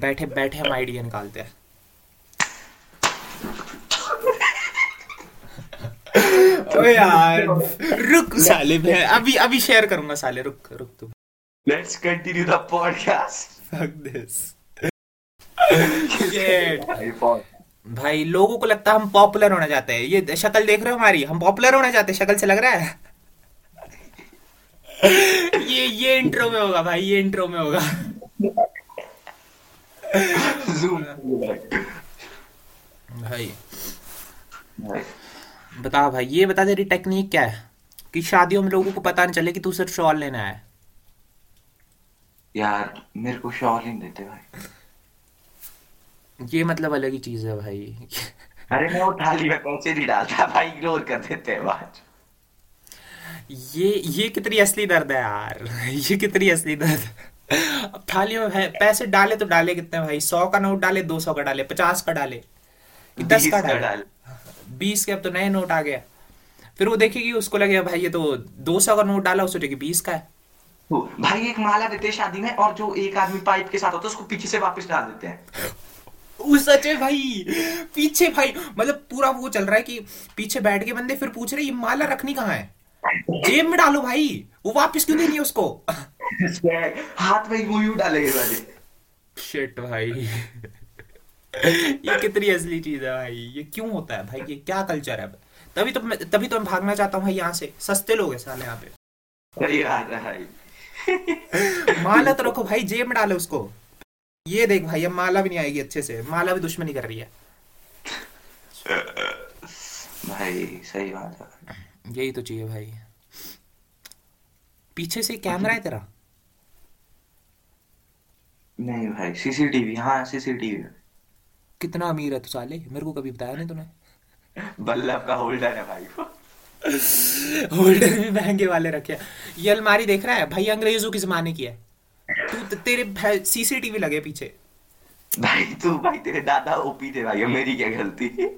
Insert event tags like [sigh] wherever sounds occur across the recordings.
बैठे बैठे हम आइडिया निकालते हैं। [laughs] ओए यार रुक साले मैं अभी अभी शेयर करूँगा साले रुक रुक तू। Let's continue the podcast. fuck this. Shit. [laughs] भाई लोगों को लगता है हम पॉपुलर होना चाहते हैं। ये शक्ल देख रहे हो हमारी? हम पॉपुलर होना चाहते हैं शक्ल से लग रहा है? [laughs] ये ये इंट्रो में होगा भाई ये इंट्रो में होगा. भाई। बता भाई ये बता तेरी टेक्निक क्या है? कि शादियों में लोगों को पता नहीं चले कि तू सिर्फ़ शॉल लेना है। यार मेरे को शॉल ही देते भाई। ये मतलब अलग ही चीज़ है भाई। अरे मैं वो थाली में पैसे नहीं डालता भाई इग्नोर कर देते हैं बाद ये ये कितनी असली दर्द है यार। [laughs] ये कितनी असली दर्द अब थाली में है पैसे डाले तो डाले कितने भाई? सौ का नोट डाले दो सौ का डाले पचास का डाले। दस का डाले। बीस के अब तो नए नोट आ गया फिर वो देखेगी उसको लगेगा भाई ये तो दो सौ का नोट डाला उस सोचेगी बीस का है। भाई एक माला देते हैं शादी में और जो एक आदमी पाइप के साथ होता है उसको पीछे से वापस डाल देते हैं। वो सच भाई। पीछे भाई मतलब पूरा वो चल रहा है कि पीछे बैठ के बंदे फिर पूछ रहे ये माला रखनी कहाँ है? जेब में डालो भाई। वो वापस क्यों देनी है उसको? [laughs] हाथ में यूँ यूँ डालेंगे वाले शिट भाई। ये कितनी असली चीज़ है भाई। ये क्यों होता है भाई? ये क्या कल्चर है तभी तो मैं तभी तो मैं भागना चाहता हूँ भाई यहाँ से। सस्ते लोग हैं साले यहाँ पे। [laughs] माला तो रखो भाई जेब में डालो उसको। ये देख भाई अब माला भी नहीं आएगी अच्छे से। माला भी दुश्मनी कर रही है। [laughs] भाई सही बात है। यही तो चाहिए भाई। पीछे से कैमरा है तेरा? नहीं भाई सीसीटीवी हाँ सीसीटीवी। कितना अमीर है तू साले? मेरे को कभी बताया नहीं तूने? [laughs] बल्लभ का होल्डर है भाई [laughs] होल्डर भी महँगे वाले रखे हैं। ये अलमारी देख रहा है? भाई अंग्रेज़ों के जमाने की है। तू तेरे सीसीटीवी लगे पीछे। भाई तू भाई तेरे दादा ओपी थे भाई मेरी क्या गलती हाँ, ज़्यादा हो रहा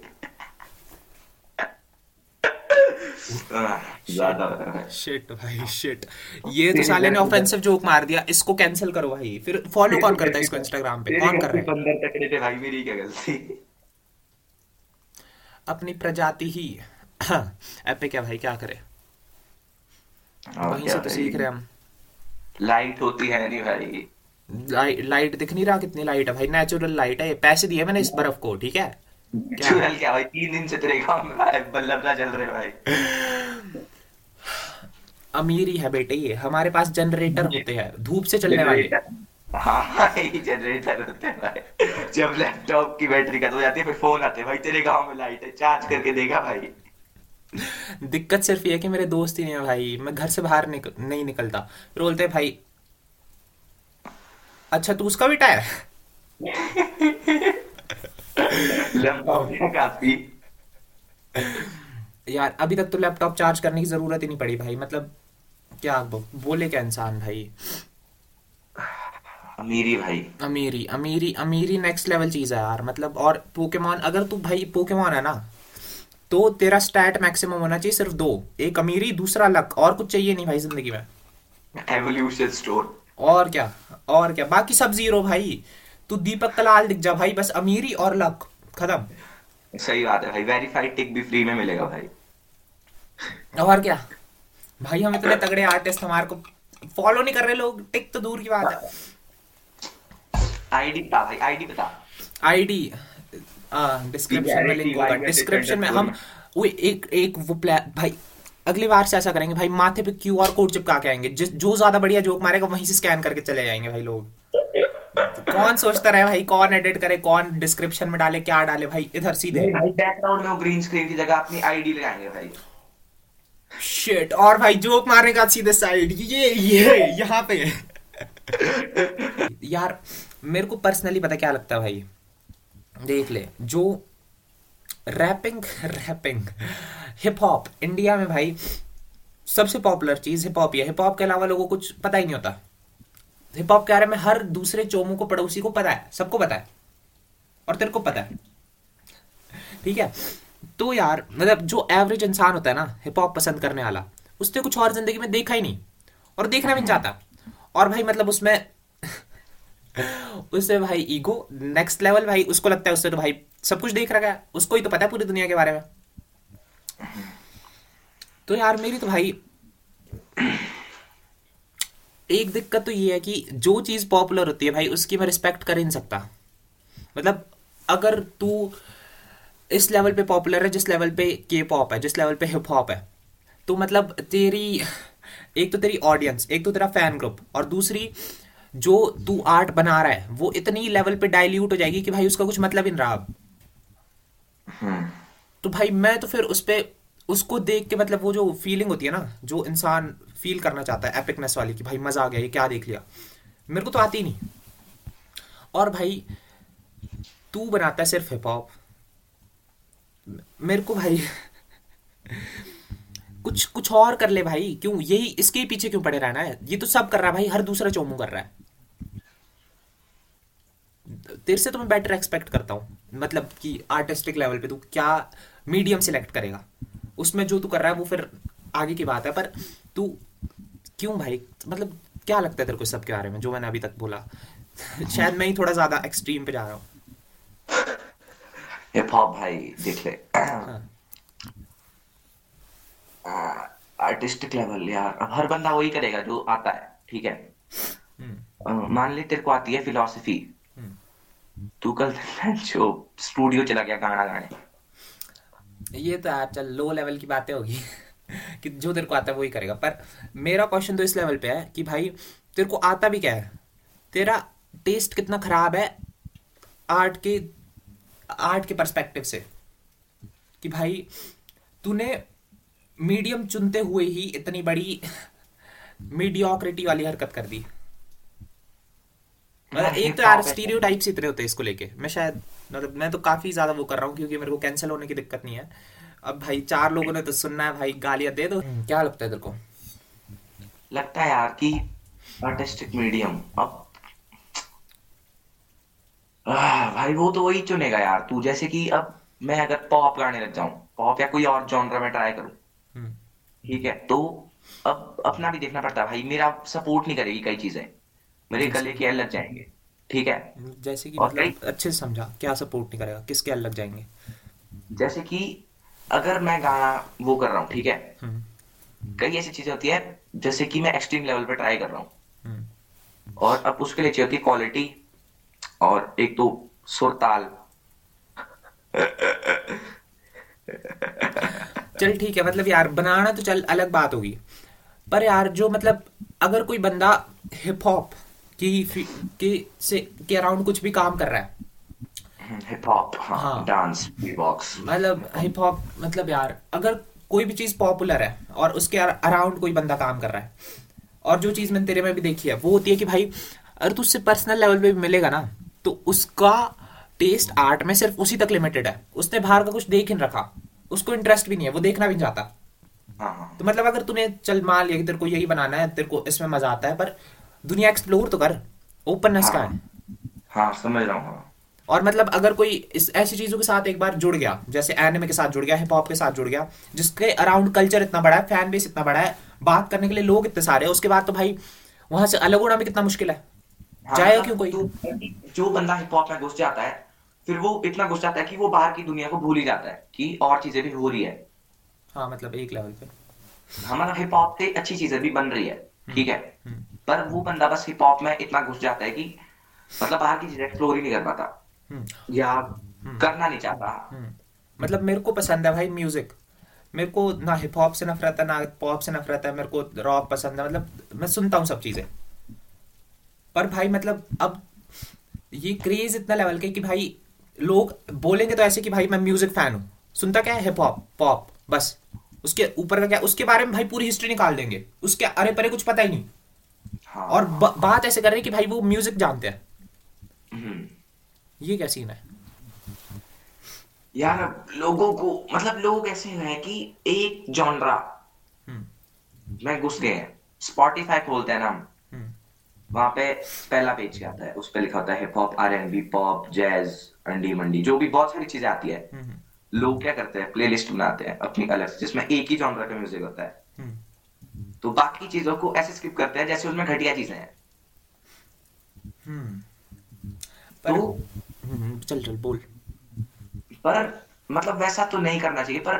है भाई। [laughs] शिट भाई शिट ये तो साले ने ऑफेंसिव जोक मार दिया। इसको कैंसिल करो भाई। फिर फॉलो कौन करता है इसको इंस्टाग्राम पे? कौन कर रहा है? बंदर तकड़े थे भाई मेरी क्या गलती? अपनी प्रजाति ही। [coughs] ऐप क्या भाई क्या करे? वहीं से तो सीख रहे हम। लाइट होती है नहीं भाई। लाइट लाइट दिख नहीं रहा कितनी लाइट है भाई। नेचुरल लाइट है। पैसे दिए मैंने इस बर्फ़ को ठीक है? क्या? क्या भाई तीन दिन से तेरे गाँव में ना चल रहे भाई। अमीरी है बेटे ये। हमारे पास जनरेटर होते हैं धूप से चलने वाले। हाँ हाँ जनरेटर होते हैं भाई। जब लैपटॉप की बैटरी खत्म हो जाती है फिर फ़ोन आते हैं भाई तेरे गाँव में लाइट है चार्ज करके देगा भाई। दिक्कत सिर्फ़ ये है कि मेरे दोस्त ही नहीं है भाई। मैं घर से बाहर निक, नहीं निकलता। फिर बोलते भाई अच्छा तू उसका बेटा है [laughs] लैपटॉप है काफ़ी यार अभी तक तो लैपटॉप चार्ज करने की ज़रूरत ही नहीं पड़ी भाई मतलब क्या बोले क्या इंसान भाई? अमीरी भाई। अमीरी अमीरी अमीरी नेक्स्ट लेवल चीज़ है यार मतलब और पोकेमॉन अगर तू भाई पोकेमॉन है ना तो तेरा स्टैट मैक्सिमम होना चाहिए सिर्फ़ दो एक अमीरी दूसरा लक और कुछ चाहिए नहीं भाई ज़िंदगी में। एवोल्यूशन स्टोर और क्या और क्या बाकी सब ज़ीरो भाई तू दीपक कलाल दिख जा भाई बस अमीरी और लक खत्म। सही बात है भाई वेरीफाइड टिक भी फ्री में मिलेगा भाई। और क्या? भाई हम इतने तगड़े आर्टिस्ट हमारे को फॉलो नहीं कर रहे लोग। टिक तो दूर की बात है। आईडी बता भाई आईडी बता। आईडी डिस्क्रिप्शन में लिंक होगा। डिस्क्रिप्शन में हम वो एक एक वो भाई अगली बार से ऐसा करेंगे भाई माथे पे क्यूआर कोड चिपका के आएँगे। जिस जो ज़्यादा बढ़िया जोक मारेगा वहीं से स्कैन करके चले जाएँगे भाई लोग। कौन सोचता रहे भाई कौन एडिट करे कौन डिस्क्रिप्शन में डाले क्या डाले भाई इधर सीधे? भाई बैकग्राउंड में ग्रीन स्क्रीन की जगह अपनी आईडी लगाएँगे भाई। शिट और भाई जोक मारने का सीधे साइड ये ये यहाँ पे। यार मेरे को पर्सनली पता क्या लगता है भाई? देख ले जो rapping rapping hip hop India में भाई सबसे पॉपुलर चीज़ हिप हॉप ही है। हिप हॉप के अलावा लोगों को कुछ पता ही नहीं होता। हिप हॉप के बारे में हर दूसरे चोमू को पड़ोसी को पता है, सबको पता है और तेरे को पता है। ठीक है? तो यार मतलब जो एवरेज इंसान होता है ना हिप हॉप पसंद करने वाला, उसने कुछ और ज़िंदगी में देखा ही नहीं और देखना भी नहीं चाहता। और भाई मतलब उसमें [laughs] उससे भाई ईगो नेक्स्ट लेवल भाई, उसको लगता है उससे तो भाई सब कुछ देख रखा है, उसको ही तो पता है पूरी दुनिया के बारे में। तो यार, मेरी तो भाई एक दिक्कत तो ये है कि जो चीज़ पॉपुलर होती है भाई उसकी मैं रिस्पेक्ट कर ही नहीं सकता। मतलब अगर तू इस लेवल पे पॉपुलर है जिस लेवल पे के पॉप है जिस लेवल पे हिप हॉप है तो मतलब तेरी एक तो तेरी ऑडियंस एक तो तेरा फ़ैन ग्रुप और दूसरी जो तू आर्ट बना रहा है वो इतनी लेवल पे डाइल्यूट हो जाएगी कि भाई उसका कुछ मतलब ही नहीं रहा। अब हम्म। तो भाई मैं तो फिर उस पे उसको देख के मतलब वो जो फीलिंग होती है ना जो इंसान फील करना चाहता है एपिकनेस वाली कि भाई मज़ा आ गया, ये क्या देख लिया? मेरे को तो आती नहीं। और भाई, तू बनाता है सिर्फ़ हिप हॉप मेरे को भाई, [laughs] कुछ कुछ और कर ले भाई। क्यों? यही इसके पीछे क्यों पड़े रहना है? ये तो सब कर रहा है भाई, हर दूसरा चोमू कर रहा है। तेरे से तो मैं बेटर एक्सपेक्ट करता हूँ। मतलब कि आर्टिस्टिक लेवल पे तू क्या मीडियम सिलेक्ट करेगा? उसमें जो तू कर रहा है, वो फिर आगे की बात है। पर तू क्यों भाई? मतलब क्या लगता है तेरे को सब के बारे में जो मैंने अभी तक बोला? शायद मैं ही थोड़ा ज़्यादा एक्सट्रीम पे जा रहा हूँ। [laughs] हिप हॉप भाई देख ले। हाँ। आर्टिस्टिक लेवल यार। अब हर बंदा वही करेगा जो आता है ठीक है? हम्म। मान ले तेरे को आती है फिलोसफी हम्म। तू कल [laughs] जो स्टूडियो चला गया गाना गाने। ये तो यार चल लो लेवल की बातें होगी। कि जो तेरे को आता है वही करेगा। पर मेरा क्वेश्चन तो इस लेवल पे है कि भाई तेरे को आता भी क्या है? तेरा टेस्ट कितना खराब है आर्ट के आर्ट के पर्सपेक्टिव से। कि भाई तूने मीडियम चुनते हुए ही इतनी बड़ी मीडियोक्रिटी वाली हरकत कर दी। मतलब एक तो यार Hip-hop है। स्टीरियोटाइप्स इतने होते हैं इसको लेके। मैं शायद मतलब मैं तो काफ़ी ज़्यादा वो कर रहा हूँ क्योंकि मेरे को कैंसिल होने की दिक्कत नहीं है। अब भाई चार लोगों ने तो सुनना है भाई गालियाँ दे दो। क्या लगता है तेरे को? लगता है यार कि आर्टिस्टिक मीडियम अब भाई वो तो वही चुनेगा यार तू जैसे कि अब मैं अगर पॉप गाने लग जाऊँ पॉप या कोई और जॉनर में ट्राई करूँ हम्म, ठीक है तो अब अपना भी देखना पड़ता है भाई मेरा सपोर्ट नहीं करेगी कई चीज़ें मेरे गले के लग जाएँगे ठीक है? जैसे कि मतलब अच्छे से समझा क्या सपोर्ट नहीं करेगा किसके अलग जाएँगे? जैसे कि अगर मैं गाना वो कर रहा हूँ ठीक है? हम्म, कई ऐसी चीज़ें होती है जैसे कि मैं एक्सट्रीम लेवल पे ट्राई कर रहा हूँ। हम्म, और अब उसके लिए चाहिए होती है क्वालिटी और एक तो सुरताल। चल ठीक है मतलब यार बनाना तो चल अलग बात होगी। पर यार जो मतलब अगर कोई बंदा हिप हॉप की के से के अराउंड कुछ भी काम कर रहा है हिप हॉप हाँ हाँ। डांस बॉक्स मतलब हिप हॉप मतलब यार अगर कोई भी चीज़ पॉपुलर है और उसके अराउंड कोई बंदा काम कर रहा है और जो चीज़ मैंने तेरे में भी देखी है वो होती है कि भाई अगर तू उससे पर्सनल लेवल पे भी मिलेगा ना तो उसका टेस्ट आर्ट में सिर्फ़ उसी तक लिमिटेड है। उसने बाहर का कुछ देख ही नहीं रखा। उसको इंटरेस्ट भी नहीं है वो देखना भी नहीं चाहता। हाँ। हाँ तो मतलब अगर तूने चल मान लिया कि तेरे को यही बनाना है तेरे को इसमें मज़ा आता है पर दुनिया एक्सप्लोर तो कर। ओपननेस का है। हाँ समझ रहा हूँ हाँ। और मतलब अगर कोई इस ऐसी चीज़ों के साथ एक बार जुड़ गया जैसे एनिमे के साथ जुड़ गया हिप हॉप के साथ जुड़ गया जिसके अराउंड कल्चर इतना बड़ा है फ़ैन बेस इतना बड़ा है बात करने के लिए लोग इतने सारे हैं उसके बाद तो भाई वहाँ से अलग होना भी कितना मुश्किल है। हाँ, जाएगा मतलब क्यों कोई? जो बंदा हिप हॉप में घुस जाता है फिर वो इतना घुस जाता है कि वो बाहर की दुनिया को भूल ही जाता है कि और चीज़ें भी हो रही है। हाँ मतलब एक लेवल पे। हमारा हिप हॉप से अच्छी चीज़ें भी बन रही है ठीक है? हम्म, पर वो बंदा बस हिप हॉप में इतना घुस जाता है कि मतलब बाहर की चीज़ें एक्सप्लोर ही नहीं कर पाता। हम्म, या करना नहीं चाहता। हम्म। मतलब मेरे को पसंद है भाई म्यूज़िक मेरे को ना हिप हॉप से नफरत है ना पॉप से नफरत है मेरे को रॉक पसंद है। मतलब मैं सुनता हूँ सब चीज़ें। पर भाई मतलब अब ये क्रेज इतना लेवल का कि भाई लोग बोलेंगे तो ऐसे कि भाई मैं म्यूज़िक फ़ैन हूँ। सुनता क्या है हिप हॉप पॉप बस। उसके ऊपर का क्या उसके बारे में भाई पूरी हिस्ट्री निकाल देंगे। उसके अरे परे कुछ पता ही नहीं। हाँ। और ब, बात ऐसे कर रहे हैं कि भाई वो म्यूज़िक जानते हैं। हम्म। ये क्या सीन है? यार लोगों को मतलब लोग ऐसे हैं कि एक जॉनरा हम्म। में घुस गए हैं। स्पॉटिफाई खोलते हैं ना हम। हम्म। वहाँ पे पहला पेज क्या आता है? उस पे लिखा होता है hip hop R N B pop jazz अंडी मंडी जो भी बहुत सारी चीज़ें आती है। हम्म। लोग क्या करते हैं? प्लेलिस्ट बनाते हैं अपनी अलग से जिसमें एक ही जॉनरा का म्यूज़िक होता है। तो बाकी चीज़ों को ऐसे स्किप करते हैं जैसे उसमें घटिया चीज़ें हैं। हम्म। तो चल चल बोल। पर मतलब वैसा तो नहीं करना चाहिए पर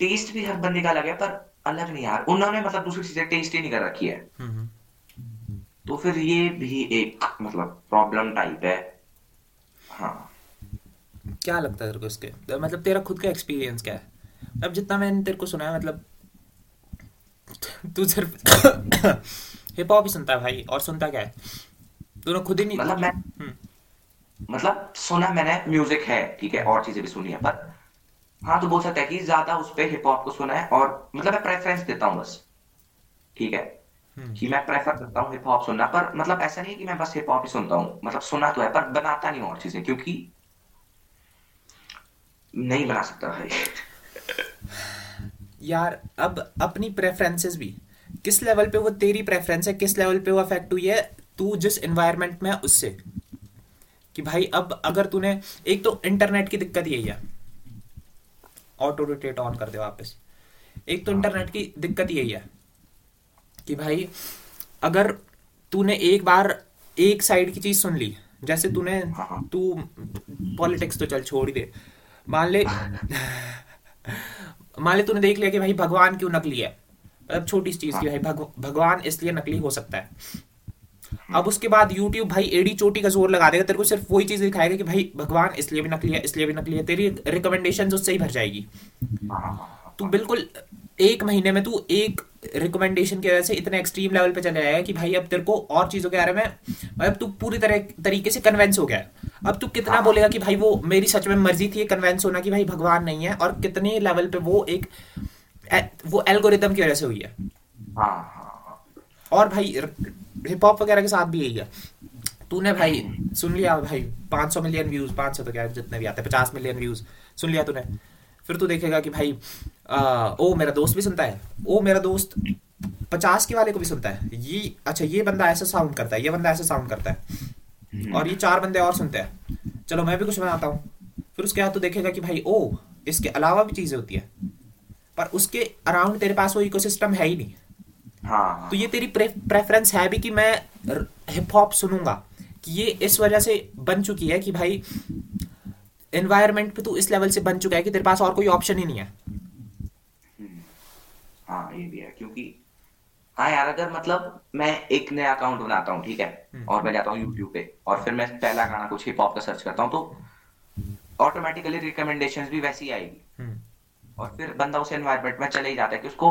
टेस्ट भी हर बंदे का अलग है पर अलग नहीं यार। उन्होंने मतलब दूसरी चीज़ें टेस्ट ही नहीं कर रखी है। तो फिर ये भी एक मतलब प्रॉब्लम टाइप है। हाँ। क्या लगता है तेरे को इसके? तो मतलब तेरा खुद का एक्सपीरियंस क्या है? अब जितना मैंने तेरे को सुना है मतलब तू सिर्फ़ [coughs] हिप हॉप ही सुनता है भाई और सुनता क्या है? तूने खुद ही नहीं मतलब मैं हम्म। मतलब सुना मैंने म्यूज़िक है ठीक है और चीज़ें भी सुनी है पर हाँ तो बोल सकता है कि ज़्यादा उस पर हिप हॉप को सुना है और मतलब मैं प्रेफरेंस देता हूँ बस ठीक है? हम्म। कि मैं प्रेफर करता हूँ हिप हॉप सुनना पर मतलब ऐसा नहीं कि मैं बस हिप हॉप ही सुनता हूँ मतलब सुना तो है पर बनाता नहीं और चीज़ें क्योंकि नहीं बना सकता भाई। [laughs] यार अब अपनी प्रेफरेंसेस भी किस लेवल पे वो तेरी प्रेफरेंस है किस लेवल पे वो अफेक्ट हुई है तू जिस एनवायरनमेंट में है उससे। कि भाई अब अगर तूने एक तो इंटरनेट की दिक्कत यही है। ऑटो रोटेट ऑन कर दे वापस। एक तो इंटरनेट की दिक्कत यही है कि भाई अगर तूने एक बार एक साइड की चीज़ सुन ली जैसे तूने हाँ हाँ। तू पॉलिटिक्स तो चल छोड़ ही दे। मान ले मान ले तूने देख लिया कि भाई भगवान क्यों नकली है? मतलब छोटी सी चीज़ की भाई भग, भगवान इसलिए नकली हो सकता है। अब उसके बाद YouTube भाई एडी चोटी का ज़ोर लगा देगा तेरे को सिर्फ़ वही चीज़ दिखाएगा कि भाई भगवान इसलिए भी नकली है इसलिए भी नकली है तेरी रिकमेंडेशन उससे ही भर जाएगी। हाँ हाँ हाँ तू बिल्कुल एक महीने में तू एक रिकमेंडेशन की वजह से इतने एक्सट्रीम लेवल पे चले जाएगा कि भाई अब तेरे को और चीज़ों के बारे में मतलब तू पूरी तरह तरीके से कन्वेंस हो गया अब तू कितना बोलेगा कि भाई वो मेरी सच में मर्ज़ी थी कन्वेंस होना कि भाई भगवान नहीं है और कितने लेवल पे वो एक वो एल्गोरिदम की वजह से हुई है हाँ। हाँ हाँ। और भाई हिप हॉप वगैरह के साथ भी यही है। तूने भाई सुन लिया भाई 500 मिलियन व्यूज़ 500 तो क्या जितने भी आते हैं 50 मिलियन व्यूज़ सुन लिया तूने। फिर तू देखेगा कि भाई आ, ओ मेरा दोस्त भी सुनता है ओ मेरा दोस्त 50 के वाले को भी सुनता है। ये अच्छा ये बंदा ऐसा साउंड करता है ये बंदा ऐसा साउंड करता है। और ये चार बंदे और सुनते हैं। चलो मैं भी कुछ बनाता हूँ। फिर उसके बाद तू देखेगा कि भाई ओ इसके अलावा भी चीज़ें होती है। पर उसके अराउंड तेरे पास वो इकोसिस्टम है ही नहीं। हाँ तो ये तेरी प्रेफरेंस है भी कि मैं हिप हॉप सुनूँगा कि ये इस वजह से बन चुकी है कि भाई एनवायरनमेंट पे तू इस लेवल से बन चुका है कि तेरे पास और कोई ऑप्शन ही नहीं है। हाँ ये भी है क्योंकि हाँ यार अगर मतलब मैं एक नया अकाउंट बनाता हूँ ठीक है हम्म। और मैं जाता हूँ यूट्यूब पे और फिर मैं पहला गाना कुछ हिप हॉप का सर्च करता हूँ तो ऑटोमेटिकली रिकमेंडेशंस भी वैसी आएगी। हम्म, और फिर बंदा उस एनवायरनमेंट में चले ही जाता है कि उसको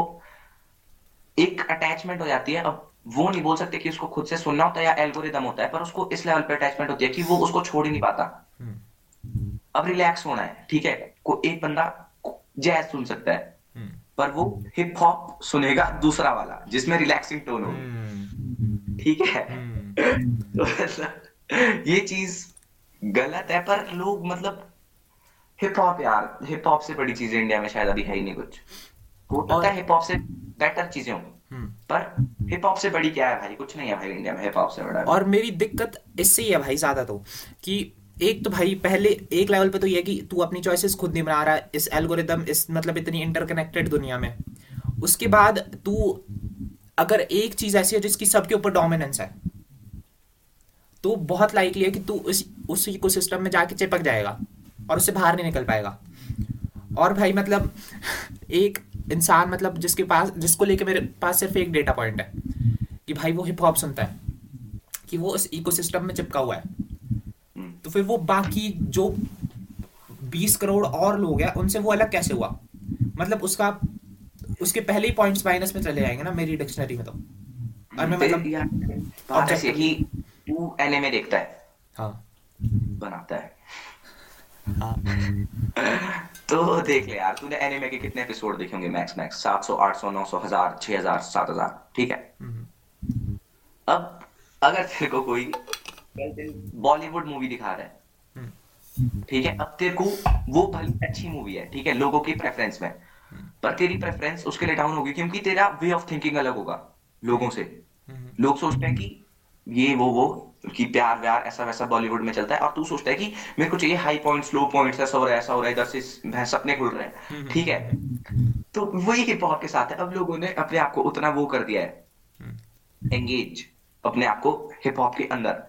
एक अटैचमेंट हो जाती है। अब वो नहीं बोल सकते कि उसको खुद से सुनना होता है या एल्गोरिदम होता है पर उसको इस लेवल पे अटैचमेंट होती है कि वो उसको छोड़ ही नहीं पाता। हम्म, अब रिलैक्स होना है ठीक है? को एक बंदा जैज सुन सकता है हम्म, पर वो हिप हॉप सुनेगा दूसरा वाला जिसमें रिलैक्सिंग टोन हो। हम्म, ठीक है? [laughs] मतलब ये चीज़ गलत है पर लोग मतलब हिप हॉप यार हिप हॉप से बड़ी चीज़ इंडिया में शायद अभी है ही नहीं कुछ। हो सकता है हिप हॉप से बेटर चीज़ें हों हम्म। पर हिप हॉप से बड़ी क्या है भाई? कुछ नहीं है भाई इंडिया में हिप हॉप से बड़ा। और मेरी दिक्कत इससे ही है भाई ज़्यादा तो कि एक तो भाई पहले एक लेवल पे तो ये कि तू अपनी चॉइसेस खुद नहीं बना रहा है इस एल्गोरिदम इस मतलब इतनी इंटरकनेक्टेड दुनिया में। उसके बाद तू अगर एक चीज़ ऐसी है जिसकी सबके ऊपर डोमिनेंस है तो बहुत लाइकली है कि तू उस उस इकोसिस्टम में जाके चिपक जाएगा और उससे बाहर नहीं निकल पाएगा। और भाई मतलब [laughs] एक इंसान मतलब जिसके पास जिसको लेके मेरे पास सिर्फ़ एक डेटा पॉइंट है कि भाई वो हिप हॉप सुनता है कि वो इस इकोसिस्टम में चिपका हुआ है। हम्म, तो फिर वो बाकी जो 20 करोड़ और लोग हैं उनसे वो अलग कैसे हुआ? मतलब उसका उसके पहले ही पॉइंट्स माइनस में चले जाएँगे ना मेरी डिक्शनरी में तो। और मैं मतलब यार बात कि तू एनिमे देखता है हाँ। बनाता हाँ। तो देख ले यार तूने एनिमे के कितने एपिसोड देखे होंगे मैक्स मैक्स 700 800 900 हज़ार 6000 7000 ठीक है? हम्म, अब अगर तेरे को कोई बॉलीवुड मूवी दिखा रहा है हम्म, ठीक है? अब तेरे को वो भली अच्छी मूवी है ठीक है? लोगों की प्रेफरेंस में। पर तेरी प्रेफरेंस उसके लिए डाउन होगी क्योंकि तेरा वे ऑफ़ थिंकिंग अलग होगा लोगों से। हम्म, लोग सोचते हैं कि ये वो वो कि प्यार, व्यार ऐसा वैसा बॉलीवुड में चलता है और तू सोचता है कि मेरे को चाहिए हाई पॉइंट्स लो पॉइंट्स ऐसा हो रहा है ऐसा हो रहा है इधर से भैंस सपने खुल रहे हैं। ठीक है? तो वही हिप हॉप के साथ है। अब लोगों ने अपने आप को उतना वो कर दिया है। एंगेज अपने आप को हिप हॉप के अंदर।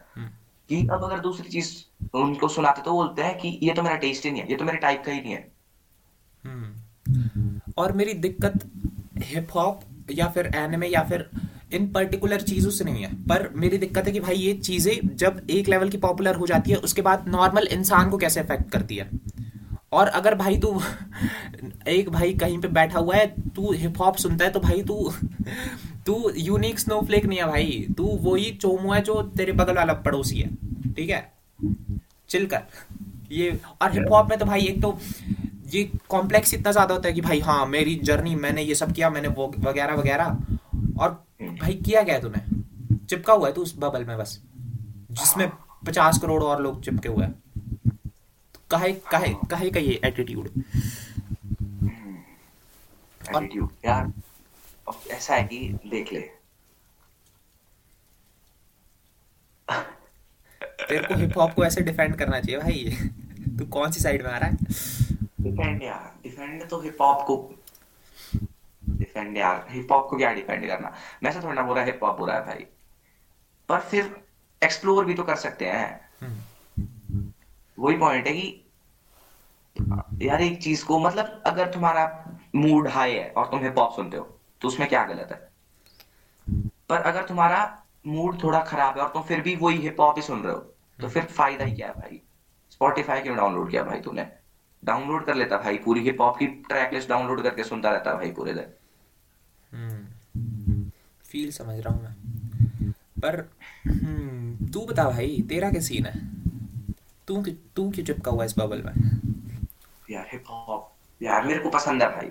कि अब अगर दूसरी चीज़ उनको सुनाते तो बोलते हैं कि ये तो मेरा टेस्ट ही नहीं है, ये तो मेरे टाइप का ही नहीं है। हम्म। और मेरी दिक्कत हिप हॉप या फिर एनिमे या फिर इन पर्टिकुलर चीज़ों से नहीं है। पर मेरी दिक्कत है कि भाई ये चीज़ें जब एक लेवल की पॉपुलर हो जाती है, उसके बाद नॉर्मल इंसान को कैसे अफेक्ट करती है? और अगर भाई तू [laughs] एक भाई कहीं पे बैठा हुआ है, तू हिप हॉप सुनता है तो भाई तू [laughs] तू यूनिक स्नोफ्लेक नहीं है भाई। तू वही चोमू है जो तेरे बगल वाला पड़ोसी है। ठीक है? चिल कर। ये और हिप हॉप में तो भाई एक तो ये कॉम्प्लेक्स इतना ज़्यादा होता है कि भाई हाँ मेरी जर्नी मैंने ये सब किया, मैंने वो वगैरह वगैरह। और भाई किया क्या है तूने? चिपका हुआ है तू उस बबल में बस जिसमें पचास करोड़ और लोग चिपके हुए हैं। काहे काहे काहे का ये एटीट्यूड एटीट्यूड यार ऐसा है कि देख ले। तेरे को हिप हॉप को ऐसे डिफेंड करना चाहिए भाई। [laughs] तू कौन सी साइड में आ रहा है? डिफेंड यार डिफेंड तो हिप हॉप को डिफेंड यार हिप हॉप को क्या डिफेंड करना? मैं से थोड़ा ना बुरा हिप हॉप बुरा है भाई। पर फिर एक्सप्लोर भी तो कर सकते हैं। वही पॉइंट है कि यार एक चीज़ को मतलब अगर तुम्हारा मूड हाई है और तुम हिप हॉप सुनते हो तो उसमें क्या गलत है? पर अगर तुम्हारा मूड थोड़ा खराब है और तुम फिर भी वही हिप हॉप ही सुन रहे हो तो फिर फ़ायदा ही क्या है भाई? स्पॉटिफाई क्यों डाउनलोड किया भाई तूने? डाउनलोड कर लेता भाई, पूरी हिप हॉप की ट्रैक लिस्ट डाउनलोड करके सुनता रहता भाई पूरे दिन। फील समझ रहा हूँ मैं। पर हम्म तू बता भाई तेरा क्या सीन है? तू तू क्यों चिपका हुआ इस बबल में? यार हिप हॉप यार मेरे को पसंद है भाई।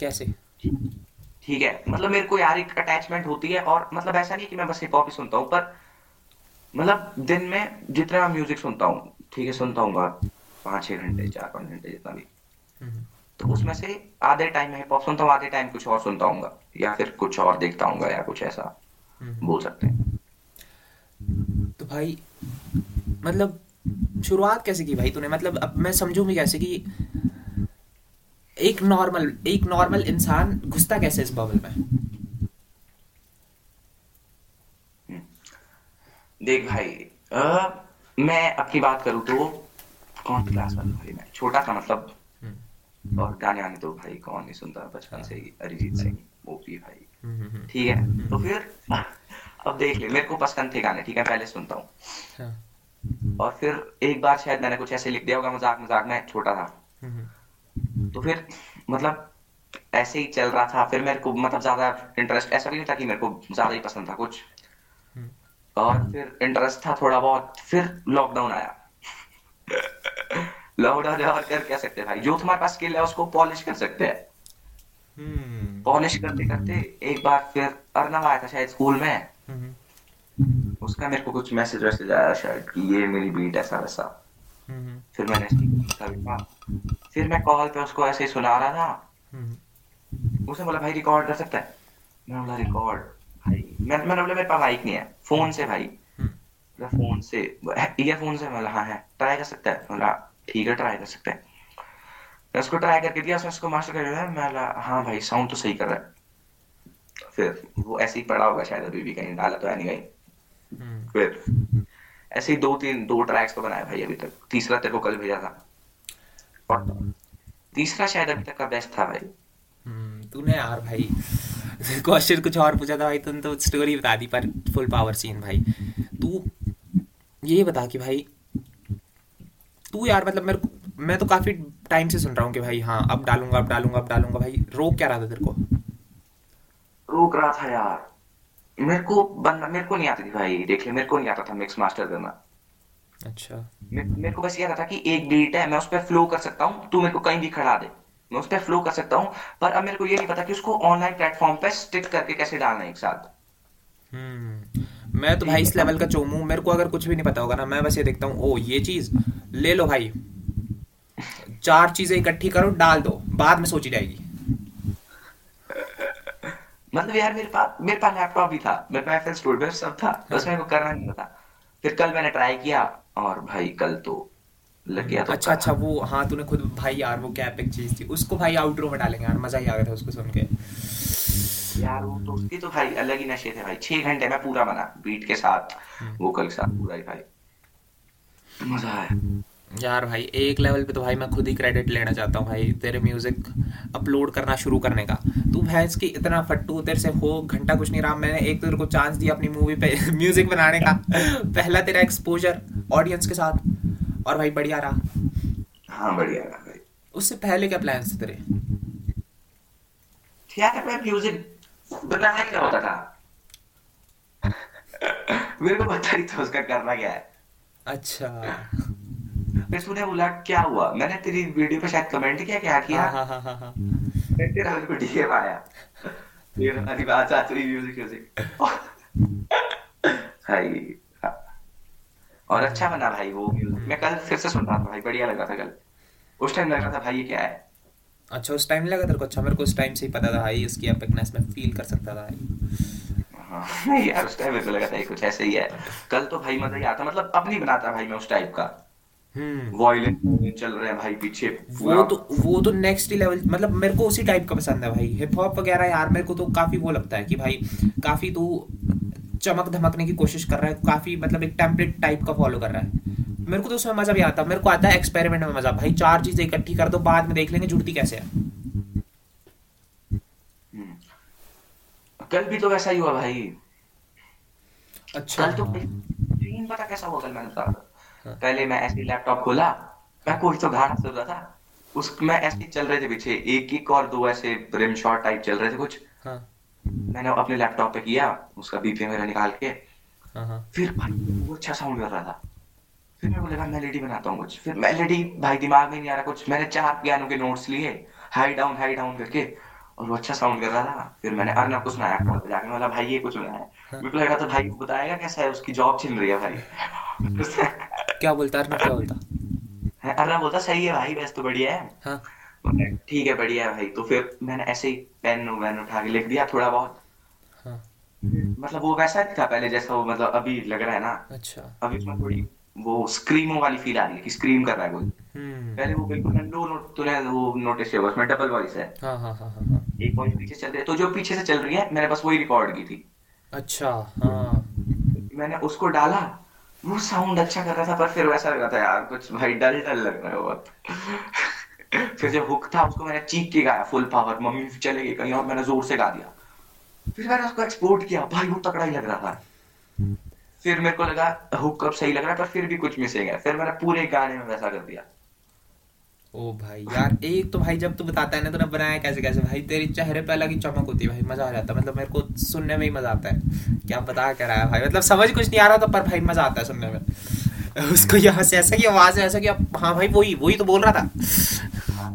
कैसे? ठीक है मतलब मेरे को यार एक अटैचमेंट होती है और मतलब ऐसा नहीं कि मैं बस हिप हॉप ही सुनता हूँ पर मतलब दिन में जितना मैं म्यूज़िक सुनता हूँ ठीक है सुनता हूँ पाँच छह घंटे चार पाँच घंटे जितना भी। हम्म। तो उसमें से आधे टाइम हिप हॉप सुनता हूँ आधे टाइम कुछ और सुनता हूँ या फिर कुछ और देखता हूँ या कुछ ऐसा हम्म। बोल सकते हैं। तो भाई मतलब शुरुआत कैसे की भाई तूने? मतलब अब मैं समझूं भी कैसे कि एक नॉर्मल एक नॉर्मल इंसान घुसता कैसे इस बबल में? देख भाई अ, मैं अपनी बात करूँ तो कौन क्लास में भाई मैं? छोटा था मतलब हम्म और गाने आने तो भाई कौन नहीं सुनता बचपन से ही अरिजीत सिंह वो भी भाई हम्म हम्म ठीक है तो हम्म फिर अब देख ले मेरे को पसंद थे गाने ठीक है पहले सुनता हूँ। हाँ। और फिर एक बार शायद मैंने कुछ ऐसे लिख दिया होगा मज़ाक मज़ाक में छोटा था। हम्म तो फिर मतलब ऐसे ही चल रहा था फिर मेरे को मतलब ज़्यादा इंटरेस्ट ऐसा भी नहीं था कि मेरे को ज़्यादा ही पसंद था कुछ। हम्म। और फिर इंटरेस्ट था थोड़ा बहुत फिर लॉकडाउन आया। लॉकडाउन और कर क्या सकते हैं भाई। जो तुम्हारे पास स्किल है उसको पॉलिश कर सकते हैं। हम्म। पॉलिश करते करते एक बार फिर अर्नव आया था शायद स्कूल में। हम्म। उसका मेरे को कुछ मैसेज वैसेज आया शायद कि ये मेरी बीट ऐसा वैसा। हम्म। फिर मैंने फिर मैं कॉल पे उसको ऐसे ही सुना रहा था। हम्म। उसने बोला भाई रिकॉर्ड कर सकता है? मैंने बोला रिकॉर्ड भाई। मैं मैंने बोला मेरे पास माइक नहीं है। फ़ोन से भाई। फ़ोन से ईयरफोन से मैं बोला हाँ है। ट्राई कर सकता है? बोला ठीक है ट्राई कर सकते हैं। मैं उसको ट्राई करके दिया उसने उसको मास्टर कर दिया मैं बोला हाँ भाई साउंड तो सही कर रहा है। फिर वो ऐसे ही पड़ा होगा शायद अभी भी कहीं डाला तो है नहीं कहीं हम्म। फिर ऐसे ही दो तीन दो ट्रैक्स तो बनाए भाई अभी तक। तीसरा तेरे को कल भेजा था। और तीसरा शायद अभी तक का बेस्ट था भाई। हम्म, तूने यार भाई क्वेश्चन कुछ और पूछा था भाई तूने तो स्टोरी बता दी पर फुल पावर सीन भाई। तू ये बता कि भाई तू यार मतलब मेरे को मैं तो काफ़ी टाइम से सुन रहा हूँ कि भाई हाँ अब डालूँगा अब डालूँगा अब डालूँगा भाई रोक क्या रहा था तेरे को? रोक रहा था यार। मेरे को बनना मेरे को नहीं आती थी भाई देख ले मेरे को नहीं आता था मिक्स मास्टर करना। अच्छा। मे- मेरे को बस ये आता था कि एक बीट है मैं उस पर फ्लो कर सकता हूँ तू मेरे को कहीं भी खड़ा दे। मैं उस पर फ्लो कर सकता हूँ पर अब मेरे को ये नहीं पता कि उसको ऑनलाइन प्लेटफॉर्म पे स्टिक करके कैसे डालना है एक साथ। हम्म। मैं तो भाई इस लेवल का चोमू मेरे को अगर कुछ भी नहीं पता होगा ना मैं बस ये देखता हूँ ओ ये चीज़ ले लो भाई। चार चीज़ें इकट्ठी करो डाल दो बाद में सोची जाएगी। मतलब यार मेरे पास मेरे पास लैपटॉप भी था मेरे पास एफएल स्टूडियो सब था बस मेरे को करना नहीं था फिर कल मैंने ट्राई किया और भाई कल तो लग गया तो अच्छा अच्छा वो हाँ तूने खुद भाई यार वो क्या एपिक चीज़ थी उसको भाई आउटरो में डालेंगे यार मज़ा ही आ गया था उसको सुन के। यार वो तो उसके तो भाई अलग ही नशे थे भाई। छह घंटे में पूरा बना बीट के साथ वोकल के साथ पूरा ही भाई। मज़ा आया। यार भाई एक लेवल पे तो भाई मैं खुद ही क्रेडिट लेना चाहता हूँ भाई तेरे म्यूज़िक अपलोड करना शुरू करने का। तू भैंस की इतना फट्टू तेरे से हो घंटा कुछ नहीं रहा मैंने एक तो तेरे को चांस दिया अपनी मूवी पे [laughs] म्यूज़िक बनाने का। पहला तेरा एक्सपोजर ऑडियंस के साथ और भाई बढ़िया रहा। हाँ बढ़िया रहा भाई। उससे पहले क्या प्लान्स थे तेरे? थिएटर में म्यूज़िक बनाना क्या होता था? मेरे को पता नहीं था उसका करना क्या है। अच्छा। फिर बोला क्या हुआ? मैंने तेरी वीडियो पे शायद कमेंट किया क्या? किया? हाँ हाँ हाँ हाँ हाँ। मैं तेरा को डीएम आया फिर आती रही म्यूज़िक म्यूज़िक भाई हाँ। और अच्छा बना भाई वो म्यूज़िक मैं कल फिर से सुन रहा था भाई बढ़िया लगा था कल। उस टाइम लग रहा था भाई ये क्या है? अच्छा उस टाइम लगा तेरे को? अच्छा मेरे को उस टाइम से ही पता था भाई इसकी एपिकनेस में फील कर सकता था हाँ, [laughs] यार उस टाइम मेरे को लगा था कुछ ऐसे ही है। कल तो भाई मज़ा ही आता मतलब अब नहीं बनाता भाई मैं उस टाइप का। हम्म। वॉयलेंस चल रहे हैं भाई पीछे वो तो वो तो नेक्स्ट लेवल मतलब मेरे को उसी टाइप का पसंद है भाई। हिप हॉप वगैरह यार मेरे को तो काफ़ी वो लगता है कि भाई काफ़ी तू चमक धमकने की कोशिश कर रहा है काफ़ी मतलब एक टेम्पलेट टाइप का फॉलो कर रहा है। मेरे को तो उसमें मज़ा भी आता है। मेरे को आता है एक्सपेरिमेंट में मज़ा। भाई चार चीज़ें इकट्ठी कर दो बाद में देख लेंगे जुड़ती कैसे है। हम्म। कल भी तो वैसा ही हुआ भाई। अच्छा। कल तो सीन पता कैसा हुआ कल मैंने बता हाँ। पहले मैं ऐसे लैपटॉप खोला मैं कोई तो गाना सुन रहा था। उसमें ऐसे चल रहे थे पीछे एक एक और दो ऐसे रिम शॉट टाइप चल रहे थे कुछ। हाँ। मैंने अपने लैपटॉप पे किया उसका बीपीएम मेरा निकाल के। हाँ हाँ। फिर भाई वो अच्छा साउंड कर रहा था। फिर मेरे को लगा मेलेडी बनाता हूँ कुछ। फिर मेलेडी भाई दिमाग में नहीं आ रहा कुछ। मैंने चार पियानो के नोट्स लिए हाई डाउन हाई डाउन करके और वो अच्छा साउंड कर रहा था। फिर मैंने अर्नब को सुनाया कॉल पे जाके। बोला भाई ये कुछ है हाँ। मेरे को लगा था भाई बताएगा कैसा है? उसकी जॉब छिन रही है भाई। [laughs] क्या बोलता अर्नब क्या बोलता? अर्नब बोलता सही है भाई वैसे तो बढ़िया है। हाँ। ठीक है बढ़िया है भाई। तो फिर मैंने ऐसे ही पेन वैन उठा के लिख दिया थोड़ा बहुत। हाँ। मतलब वो वैसा नहीं था पहले जैसा वो मतलब अभी लग रहा है ना। अच्छा। अभी उसमें थोड़ी वो स्क्रीमो वाली फील आ रही है कि स्क्रीम कर रहा है कोई। हम्म। पहले वो बिल्कुल लो नोट तूने वो नोटिस होगा, उसमें डबल वॉइस है। हाँ हाँ हाँ हाँ हाँ। एक वॉइस पीछे चल रही है। तो जो पीछे से चल रही है मैंने बस वही रिकॉर्ड की थी। अच्छा हाँ। मैंने उसको डाला वो साउंड अच्छा कर रहा था पर फिर वैसा लग था यार कुछ भाई डल डल लग रहा है बहुत। [laughs] फिर जब हुक था उसको मैंने चीख के गाया फुल पावर मम्मी चले गई कहीं और मैंने ज़ोर से गा दिया। फिर मैंने उसको एक्सपोर्ट किया भाई वो तकड़ा ही लग रहा था। फिर मेरे को लगा हुक अब सही लग रहा है? पर फिर भी कुछ मिसिंग है। फिर मैंने पूरे गाने में वैसा कर दिया। ओ भाई यार एक तो भाई जब तू बताता है ना तूने बनाया कैसे कैसे? भाई तेरी चेहरे पे अलग ही चमक होती है भाई मज़ा आ जाता है। मतलब मेरे को सुनने में ही मज़ा आता है। क्या बता क्या रहा है भाई? मतलब समझ कुछ नहीं आ रहा था पर भाई मज़ा आता है सुनने में। उसको यहाँ से ऐसा की आवाज़ है ऐसा कि हाँ भाई वही वही तो बोल रहा था।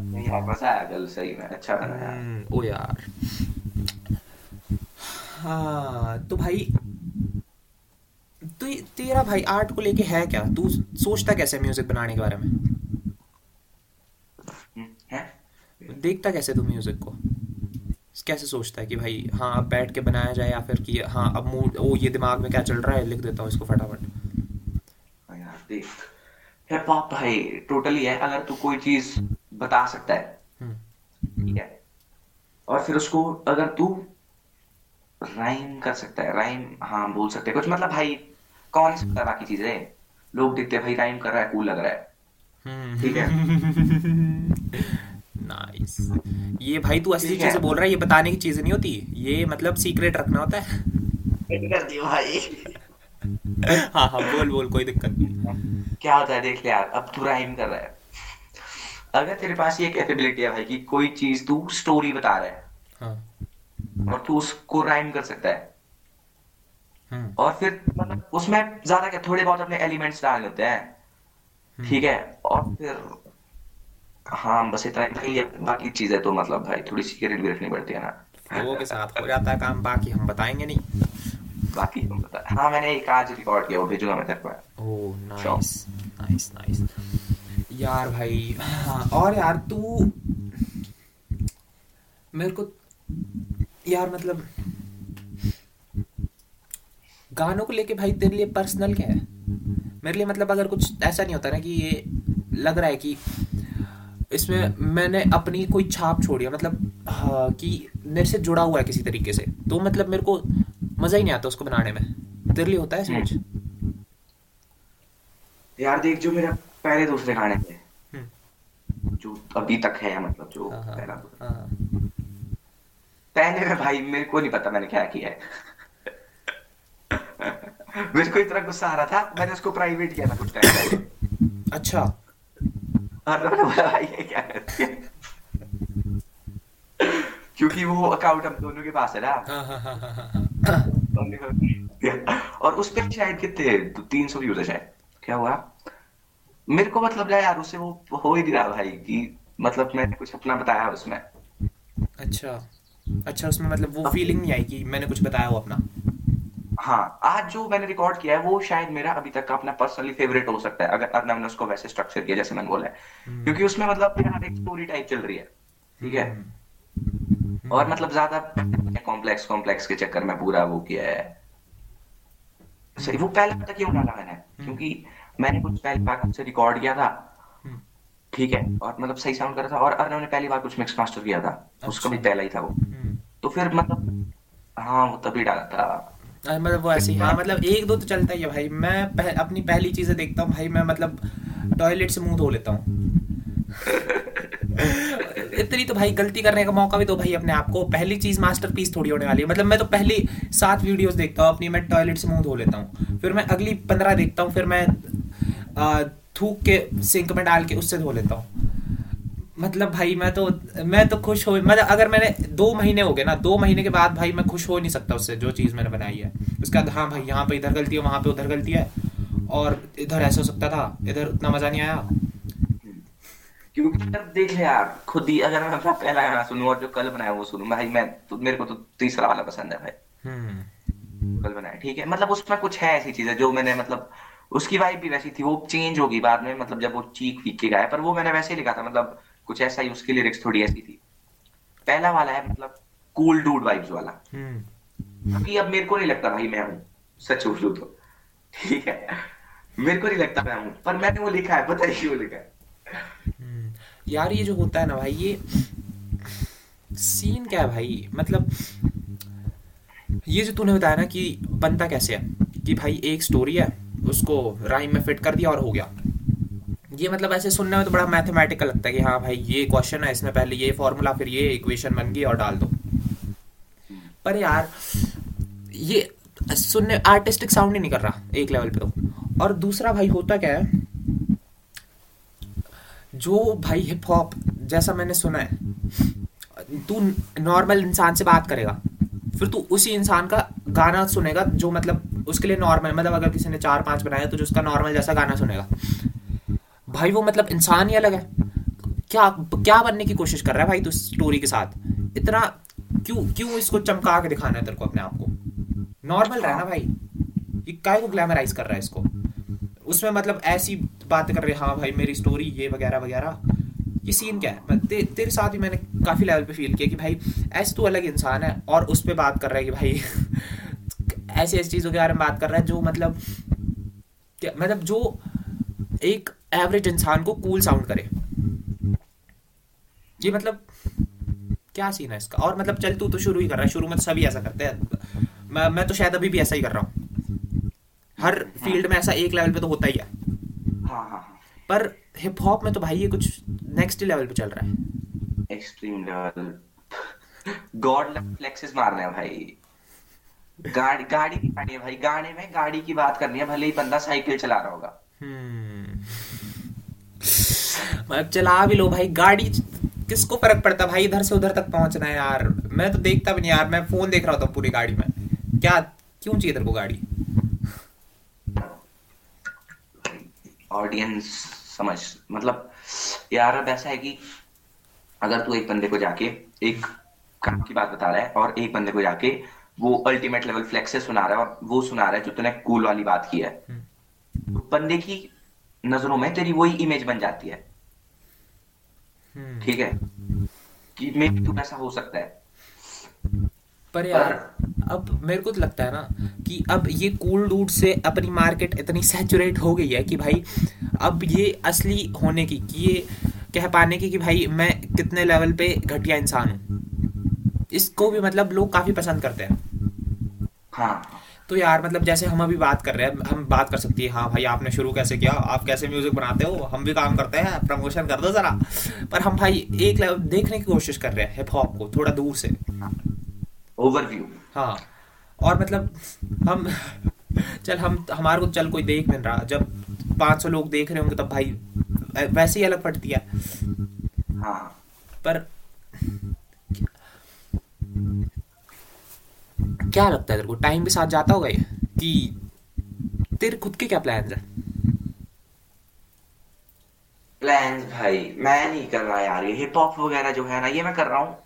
नहीं यार मज़ा आया कल सही में अच्छा हम्म, ओ यार। हाँ तो भाई तो ये- तेरा भाई आर्ट को लेके है क्या? तू सोचता कैसे म्यूज़िक बनाने के बारे में? हम्म, है? देखता कैसे तू म्यूज़िक को? कैसे सोचता है कि भाई हाँ अब बैठ के बनाया जाए या फिर कि हाँ अब मूड ओ ये दिमाग में क्या चल रहा है लिख देता हूँ इसको फटाफट। हाँ यार देख। हिप हॉप भाई टोटली है। अगर तू कोई चीज़ बता सकता है हम्म। ठीक है? और फिर उसको अगर तू राइम कर सकता है राइम हाँ बोल सकते हैं। कुछ मतलब भाई कौन नहीं सकता बाकी चीज़ें लोग देखते हैं भाई राइम कर रहा है कूल लग रहा है। हम्म। ठीक है? [laughs] नाइस ये भाई तू असली चीज़ें बोल रहा है ये बताने की चीज़ें नहीं होती? ये मतलब सीक्रेट रखना होता है? कर दियो भाई। [laughs] हाँ हाँ बोल बोल कोई दिक्कत नहीं। क्या होता है देख ले यार अब तू राइम कर रहा है। अगर तेरे पास ये कैपेबिलिटी है भाई कि कोई चीज़ तू स्टोरी बता रहा है हाँ। और तू उसको राइम कर सकता है हम्म। और फिर मतलब उसमें ज़्यादा क्या थोड़े बहुत अपने एलिमेंट्स डाल लेते हैं। ठीक है? और फिर हाँ बस इतना ही। है बाकी चीज़ें तो मतलब भाई थोड़ी सीक्रेट भी रखनी पड़ती है ना। फ्लो के साथ हो जाता है काम बाकी हम बताएँगे नहीं। बाकी तुम बता हाँ मैंने एक आज रिकॉर्ड किया वो भेजूँगा मैं तेरे को। ओ नाइस नाइस नाइस यार भाई हाँ और यार तू मेरे को यार मतलब गानों को लेके भाई तेरे लिए पर्सनल क्या है? मेरे लिए मतलब अगर कुछ ऐसा नहीं होता ना कि ये लग रहा है कि इसमें मैंने अपनी कोई छाप छोड़ी है मतलब हाँ, कि मेरे से जुड़ा हुआ है किसी तरीके से तो मतलब मेरे को मज़ा ही नहीं आता उसको बनाने में। तेरे लिए होता है कुछ हम्म। यार देख जो मेरा पहले दूसरे गाने थे हम्म, जो अभी तक है मतलब जो हाँ हाँ। पहला पहले में भाई मेरे को नहीं पता मैंने क्या किया है। मेरे को इतना गुस्सा आ रहा था मैंने उसको प्राइवेट किया था कुछ टाइम अच्छा। और मैंने बोला भाई ये क्या करती है? क्योंकि वो अकाउंट हम दोनों के पास है ना। हाँ हाँ हाँ और उस पे शायद कितने तीन सौ व्यूज़ है शायद। क्या हुआ? मेरे को मतलब ना यार उससे वो हो ही नहीं रहा भाई कि मतलब मैंने कुछ अपना बताया उसमें। अच्छा। अच्छा उसमें मतलब वो फीलिंग नहीं आई कि मैंने कुछ बताया हो अपना। हाँ आज जो मैंने रिकॉर्ड किया है वो शायद मेरा अभी तक का अपना पर्सनली फेवरेट हो सकता है अगर अर्नव ने उसको वैसे स्ट्रक्चर किया जैसे मैंने बोला है। क्योंकि हम्म उसमें मतलब यार एक स्टोरी टाइप चल रही है ठीक है? हम्म। और हम्म मतलब ज़्यादा कॉम्प्लेक्स कॉम्प्लेक्स के चक्कर में पूरा वो किया है। सही वो पहले पता क्यों डाला मैंने? क्योंकि मैंने कुछ पहले बार खुद से रिकॉर्ड किया था। ठीक है और मतलब सही साउंड करा था और अर्नव ने पहली बार कुछ मिक्स मास्टर किया था। उसका भी अच्छा। पहला ही था वो। तो फिर मतलब हाँ वो तभी डाला था। मतलब वो ऐसे ही हाँ मतलब एक दो तो चलता ही है भाई। मैं पह, अपनी पहली चीज़ें देखता हूँ भाई मैं मतलब टॉयलेट से मुँह धो लेता हूँ। [laughs] इतनी तो भाई गलती करने का मौका भी दो भाई अपने आप को। पहली चीज़ मास्टरपीस थोड़ी होने वाली है। मतलब मैं तो पहली सात वीडियोस देखता हूँ अपनी मैं टॉयलेट से मुँह धो लेता हूँ। फिर मैं अगली पंद्रह देखता हूँ फिर मैं थूक के सिंक में डाल के उससे धो लेता हूँ। मतलब भाई मैं तो मैं तो खुश हो मतलब अगर मैंने दो महीने हो गए ना दो महीने के बाद भाई मैं खुश हो नहीं सकता उससे जो चीज़ मैंने बनाई है। उसके बाद हाँ भाई यहाँ पे इधर गलती है वहाँ पे उधर गलती है और इधर ऐसा हो सकता था इधर उतना मज़ा नहीं आया। क्योंकि देख ले यार खुद ही अगर मैं अपना पहला गाना सुनूं और जो कल बनाया वो सुनूं भाई मैं तो मेरे को तो तीसरा वाला पसंद है भाई। हम्म। कल बनाया ठीक है? मतलब उसमें कुछ है ऐसी चीज़ें जो मैंने मतलब उसकी वाइब भी वैसी थी वो चेंज होगी बाद में मतलब जब वो चीख वीख के गाया पर वो मैंने वैसे ही लिखा था मतलब कुछ ऐसा ही उसकी लिरिक्स थोड़ी ऐसी थी। पहला वाला है मतलब कूल डूड वाइब्स वाला। हम्म। क्योंकि अब मेरे को नहीं लगता भाई मैं हूँ सच बोलूँ तो। ठीक है? मेरे को नहीं लगता मैं हूँ पर मैंने वो लिखा है पता है क्यों लिखा है। हम्म। यार ये जो होता है ना भाई ये सीन क्या है भाई? मतलब ये जो तूने बताया ना कि बनता कैसे है कि भाई एक स्टोरी है उसको राइम में फिट कर दिया और हो गया। ये मतलब ऐसे सुनने में तो बड़ा मैथमेटिकल लगता है कि हाँ भाई, ये क्वेश्चन है, इसमें पहले ये फॉर्मूला फिर ये इक्वेशन बन गई और डाल दो। पर यार, ये सुनने आर्टिस्टिक साउंड ही नहीं कर रहा एक लेवल पे तो। और दूसरा भाई होता क्या है, जो भाई हिप हॉप जैसा मैंने सुना है, तू नॉर्मल इंसान से बात करेगा, फिर तू उसी इंसान का गाना सुनेगा जो मतलब उसके लिए नॉर्मल मतलब अगर किसी ने चार पाँच बनाया तो जो उसका नॉर्मल जैसा गाना सुनेगा। भाई वो मतलब इंसान ही अलग है। क्या क्या बनने की कोशिश कर रहा है भाई तू स्टोरी के साथ? इतना क्यों क्यों इसको चमका के दिखाना है तेरे को अपने आप को? नॉर्मल रहना भाई। ये काय को ग्लैमराइज कर रहा है इसको? उसमें मतलब ऐसी बातें कर रहे हैं भाई मेरी स्टोरी ये वगैरह वगैरह। ये सीन क्या है? ते, तेरे साथ ही मैंने काफ़ी लेवल पे फील किया कि भाई ऐसे तो अलग इंसान है और उस पर बात कर रहा है कि भाई [laughs] ऐसी ऐसी चीज़ों के बारे में बात कर रहा है जो मतलब मतलब जो एक एवरेज इंसान को कूल साउंड करे। ये मतलब क्या सीन है इसका? और मतलब चल तू तो शुरू ही कर रहा है शुरू में तो सभी ऐसा करते हैं। मैं मैं तो शायद अभी भी ऐसा ही कर रहा हूँ। हर फ़ील्ड में ऐसा एक लेवल पे तो होता ही है। हाँ हाँ हाँ। पर हिप हॉप में तो भाई ये कुछ नेक्स्ट लेवल पे चल रहा है। एक्सट्रीम लेवल गॉड फ्लेक्सेस मारने हैं भाई। गाड़ी गाड़ी की गाड़ी है भाई। गाने में गाड़ी की बात करनी है भले ही बंदा साइकिल चला रहा होगा। हम्म। चला भी लो भाई गाड़ी किसको फ़र्क पड़ता भाई? इधर से उधर तक पहुँचना है यार। मैं तो देखता भी नहीं यार मैं फ़ोन देख रहा होता पूरी गाड़ी में। क्या क्यों चाहिए तेरे को गाड़ी? ऑडियंस समझ। मतलब यार अब ऐसा है कि अगर तू एक बंदे को जाके एक काम की बात बता रहा है और एक बंदे को जाके वो अल्टीमेट लेवल फ्लेक्स से सुना रहा है और वो सुना रहा है जो तूने कूल वाली बात की है हम्म। तो बंदे की नज़रों में तेरी वही इमेज बन जाती है। हम्म। ठीक है? कि मे तू ऐसा हो सकता है। पर यार अब मेरे को तो लगता है ना कि अब ये कूल डूड से अपनी मार्केट इतनी सैचुरेट हो गई है कि भाई अब ये असली होने की कि ये कह पाने की कि भाई मैं कितने लेवल पे घटिया इंसान हूँ। इसको भी मतलब लोग काफ़ी पसंद करते हैं। हाँ। तो यार मतलब जैसे हम अभी बात कर रहे हैं हम बात कर सकती है हाँ भाई आपने शुरू कैसे किया? आप कैसे म्यूज़िक बनाते हो? हम भी काम करते हैं प्रमोशन कर दो जरा। पर हम भाई एक लेवल देखने की कोशिश कर रहे हैं हिप हॉप को थोड़ा दूर से। ओवरव्यू हाँ और मतलब हम चल हम हमारे को चल कोई देख नहीं रहा। जब 500 लोग देख रहे होंगे तब भाई वैसे ही अलग पड़ती है। हाँ। पर क्या लगता है तेरे को? टाइम के साथ जाता होगा ये? कि तेरे खुद के क्या प्लान्स है? प्लान्स भाई मैं नहीं कर रहा यार। ये हिप हॉप वगैरह जो है ना ये मैं कर रहा हूँ।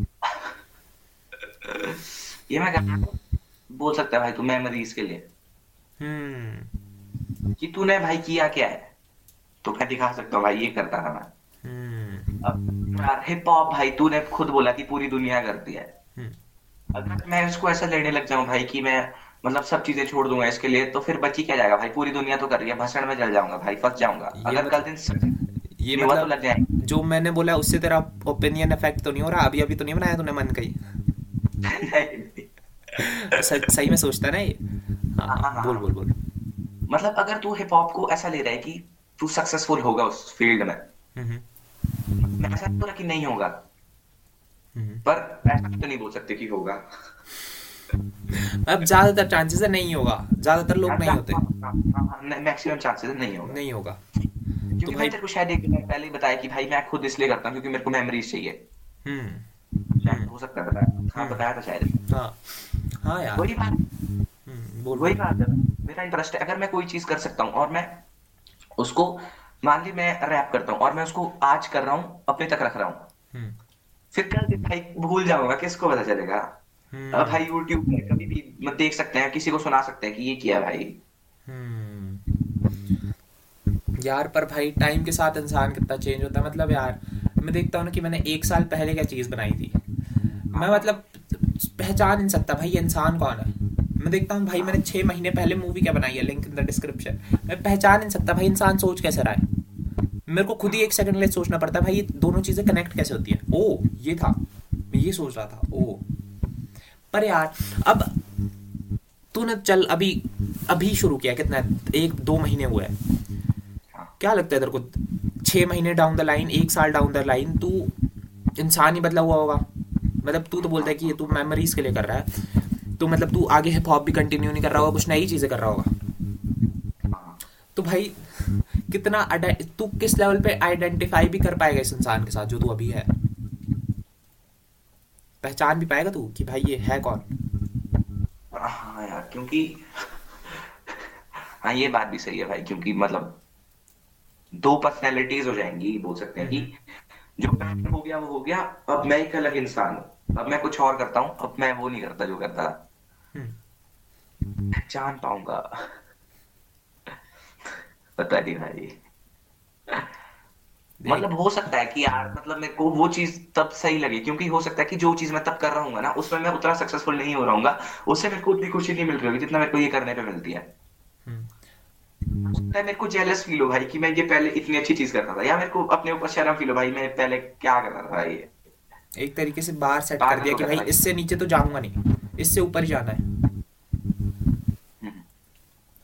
[laughs] ये मैं कर रहा हूँ। बोल सकता है भाई तू मेमोरीज के लिए। हम्म। कि तूने भाई किया क्या है? तो मैं दिखा सकता हूँ भाई ये करता था मैं। हम्म। अब यार हिप हॉप भाई तूने खुद बोला कि पूरी दुनिया करती है। हम्म अगर मैं इसको ऐसा लेने लग जाऊँ भाई कि मैं मतलब सब चीज़ें छोड़ दूँगा इसके लिए तो फिर बची क्या जाएगा? भाई पूरी दुनिया तो कर रही है भसड़ में जल जाऊँगा भाई फंस जाऊँगा। ये अगर कल दिन ये युवा तो मतलब लग जाएँगे जो मैंने बोला उससे तेरा ओपिनियन इफ़ेक्ट तो नहीं हो रहा? अभी अभी तो नहीं बनाया तूने मन कहीं? [laughs] सही में सोचता ना ये? हाँ हाँ, हाँ, बोल। बोल बोल। मतलब अगर तू हिप हॉप को ऐसा ले रहा है कि तू सक्सेसफुल होगा उस फ़ील्ड में हम्म मैं ऐसा बोला कि नहीं होगा। हम्म पर ऐसा तो नहीं बोल सकते कि होगा। अब ज़्यादातर चांसेस है नहीं होगा। ज़्यादातर लोग नहीं होते। मैक्सिमम चांसेस नहीं होगा। नहीं होगा। क्योंकि तो भाई तेरे को शायद एक दिन पहले ही बताया कि भाई मैं खुद इसलिए करता हूँ क्योंकि मेरे को मेमोरीज चाहिए। हम्म। शायद हो सकता है बताया। हाँ बताया था शायद। हाँ। हाँ यार। वही बात। हम्म, बोल। वही बात है। मेरा इंटरेस्ट है। अगर मैं कोई चीज़ कर सकता हूँ और मैं उसको मान ली मैं रैप करता हूँ और मैं उसको आज कर रहा हूँ अपने तक रख रहा हूँ। हम्म, फिर कल दिन भाई भूल जाऊँगा किसको पता चलेगा? हम्म, अब भाई यूट्यूब पे कभी भी देख सकते हैं किसी को सुना सकते हैं कि ये किया भाई। हम्म। यार पर भाई टाइम के साथ इंसान कितना चेंज होता है मतलब यार मैं देखता हूँ ना कि मैंने एक साल पहले क्या चीज़ बनाई थी। मैं मतलब पहचान नहीं सकता भाई ये इंसान कौन है? मैं देखता हूँ भाई मैंने छह महीने पहले मूवी क्या बनाई है लिंक इन द डिस्क्रिप्शन मैं पहचान नहीं सकता भाई इंसान सोच कैसे रहा है? मेरे को खुद ही एक सेकंड लिए सोचना पड़ता है, भाई, ये दोनों चीज़ें कनेक्ट कैसे होती है? ओ, ये था। मैं ये सोच रहा था, ओ। पर यार, अब तूने चल, अभी अभी शुरू किया, कितना, एक, दो महीने हुए क्या लगता है तेरे को? छह महीने डाउन द लाइन एक साल डाउन द लाइन तू इंसान ही बदला हुआ होगा। मतलब तू तो बोलता है कि ये तू मेमोरीज के लिए कर रहा है। तो मतलब तू आगे हिप हॉप भी कंटिन्यू नहीं कर रहा होगा, कुछ नई चीज़ें कर रहा होगा। तो भाई कितना तू किस लेवल पे आइडेंटिफाई भी कर पाएगा इस इंसान के साथ जो तू अभी है? पहचान भी पाएगा तू कि भाई ये है कौन? हाँ यार क्योंकि हाँ ये बात भी सही है भाई क्योंकि मतलब दो पर्सनैलिटीज हो जाएँगी बोल सकते हैं कि जो पहले हो गया वो हो गया अब मैं एक अलग इंसान हूँ। अब मैं कुछ और करता हूँ अब मैं वो नहीं करता जो करता। हम्म। पहचान पाऊँगा। पता नहीं भाई। मतलब हो सकता है कि यार मतलब मेरे को वो चीज़ तब सही लगी क्योंकि हो सकता है कि जो चीज़ मैं तब कर रहा हूँ ना उसमें मैं उतना सक्सेसफुल नहीं हो रहा हूँ उससे मेरे को उतनी खुशी नहीं मिल रही होगी जितना मेरे को ये करने पे मिलती है। हम्म। है मेरे को जेलस फील हो भाई कि मैं ये पहले इतनी अच्छी चीज़ करता था या मेरे को अपने ऊपर शर्म फील हो भाई मैं पहले क्या कर रहा था भाई। एक तरीके से बाहर सेट कर दिया कि भाई इससे नीचे तो जाऊँगा नहीं इससे ऊपर जाना है। हम्म।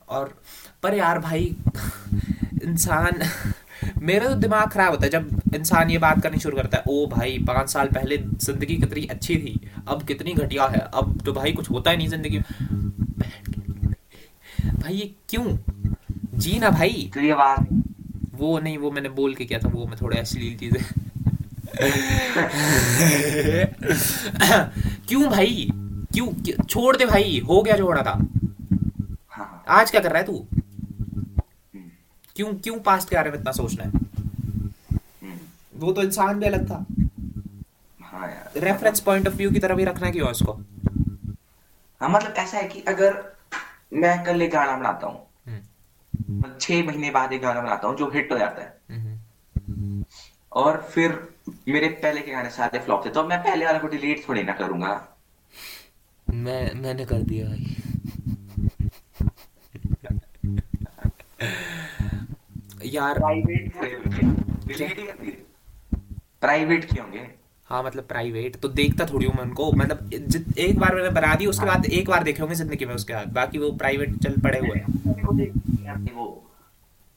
और पर यार भाई इंसान मेरा तो दिमाग खराब होता है जब इंसान ये बात करनी शुरू करता है ओ भाई पाँच साल पहले ज़िंदगी कितनी अच्छी थी अब कितनी घटिया है अब तो भाई कुछ होता ही नहीं ज़िंदगी में। भाई ये क्यों? जी ना भाई। तो ये आवाज़ वो नहीं वो मैंने बोल के किया था वो मैं थोड़ा अश्लील चीज़ें। [laughs] क्यों भाई? क्यों क्यों- छोड़ दे भाई हो गया जो होना था। हाँ। आज क्या कर रहा है तू? क्यों क्यों पास्ट के बारे में इतना सोचना है? हम्म, वो तो इंसान भी अलग था। हाँ यार रेफरेंस पॉइंट ऑफ़ व्यू की तरफ़ ही रखना क्यों है उसको? हाँ मतलब ऐसा है कि अगर मैं कल एक गाना बनाता हूँ हम्म, छह महीने बाद एक गाना बनाता हूँ जो हिट हो जाता है। हम्म, और फिर मेरे पहले के गाने सारे फ्लॉप थे तो मैं पहले वाले को डिलीट थोड़ी ना करूँगा। मैं मैंने कर दिया भाई। यार। प्राइवेट प्राइवेट किए होंगे? हाँ मतलब प्राइवेट तो देखता थोड़ी हूँ मैं उनको। मतलब एक बार मैंने बना दी उसके बाद एक बार देखे होंगे ज़िंदगी में उसके बाद। बाकी वो प्राइवेट चल पड़े हुए हैं।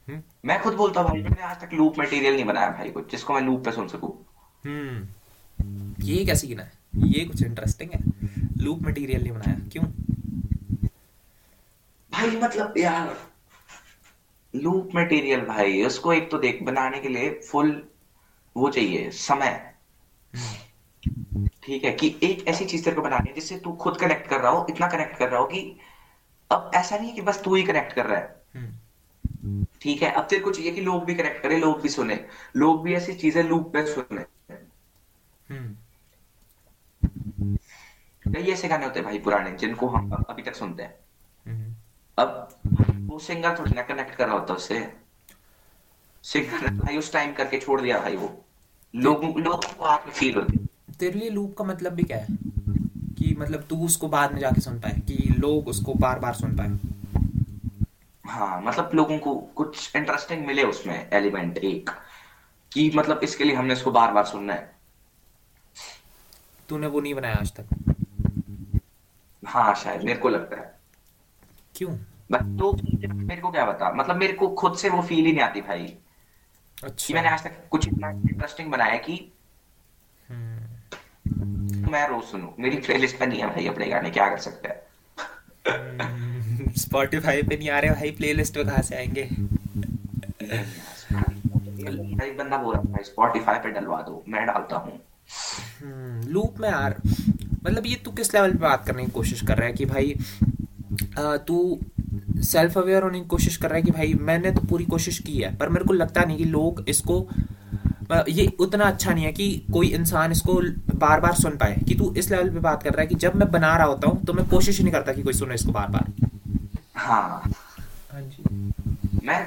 हम्म। मैं खुद बोलता हूँ भाई मैंने आज तक लूप मटेरियल नहीं बनाया भाई कुछ जिसको मैं लूप पे सुन सकूँ। हम्म। ये क्या सीन है? ये कुछ इंटरेस्टिंग है। लूप मटेरियल नहीं बनाया। क्यों? भाई मतलब यार लूप मटेरियल भाई उसको एक तो देख बनाने के लिए फुल वो चाहिए समय। ठीक है कि एक ऐसी चीज़ तेरे को बनानी है जिससे तू खुद कनेक्ट कर रहा हो इतना कनेक्ट कर रहा हो कि अब ऐसा नहीं है कि बस तू ही कनेक्ट कर रहा है। हम्म। ठीक है अब तेरे को चाहिए कि लोग भी कनेक्ट करें लोग भी सुने लोग भी ऐसी चीज़ें लूप पे सुने। हम्म। कई ऐसे गाने होते हैं भाई पुराने जिनको हम अभी तक सुनते हैं। हम्म। अब वो सिंगर थोड़ी ना कनेक्ट कर रहा होता उससे सिंगर भाई उस टाइम करके छोड़ दिया भाई वो। लोगों लोगों को आके फील होती। तेरे लिए लूप का मतलब भी क्या है? कि मतलब तू उसको बाद में जाके सुन पाए कि लोग उसको बार बार सुन पाए। हाँ मतलब लोगों को कुछ इंटरेस्टिंग मिले उसमें एलिमेंट एक कि मतलब इसके लिए हमने इसको बार बार सुनना है। तूने वो नहीं बनाया आज तक। हाँ शायद मेरे को लगता है। क्यों? तो मेरे को क्या बता? मतलब मेरे को खुद से वो फील ही नहीं आती भाई। कि अच्छा। मैंने आज तक कुछ इतना इंटरेस्टिंग बनाया कि हम्म। मैं रोज सुनूं। मेरी प्लेलिस्ट पे नहीं है भाई अपने गाने क्या कर सकते हैं? स्पॉटिफाई पे नहीं आ रहे भाई प्लेलिस्ट पे कहाँ से आएँगे? एक बंदा बोल रहा था स्पॉटिफाई पे डलवा दो मैं डालता हूँ। हम्म लूप में यार मतलब ये तू किस लेवल पे बात करने की कोशिश कर रहा है कि भाई तू सेल्फ अवेयर होने की कोशिश कर रहा है कि भाई मैंने तो पूरी कोशिश की है पर मेरे को लगता नहीं कि लोग इसको ये उतना अच्छा नहीं है कि कोई इंसान इसको बार बार सुन पाए। कि तू इस लेवल पे बात कर रहा है कि जब मैं बना रहा होता हूँ तो मैं कोशिश ही नहीं करता कि कोई सुने इसको बार बार हाँ। हाँ जी। मैं?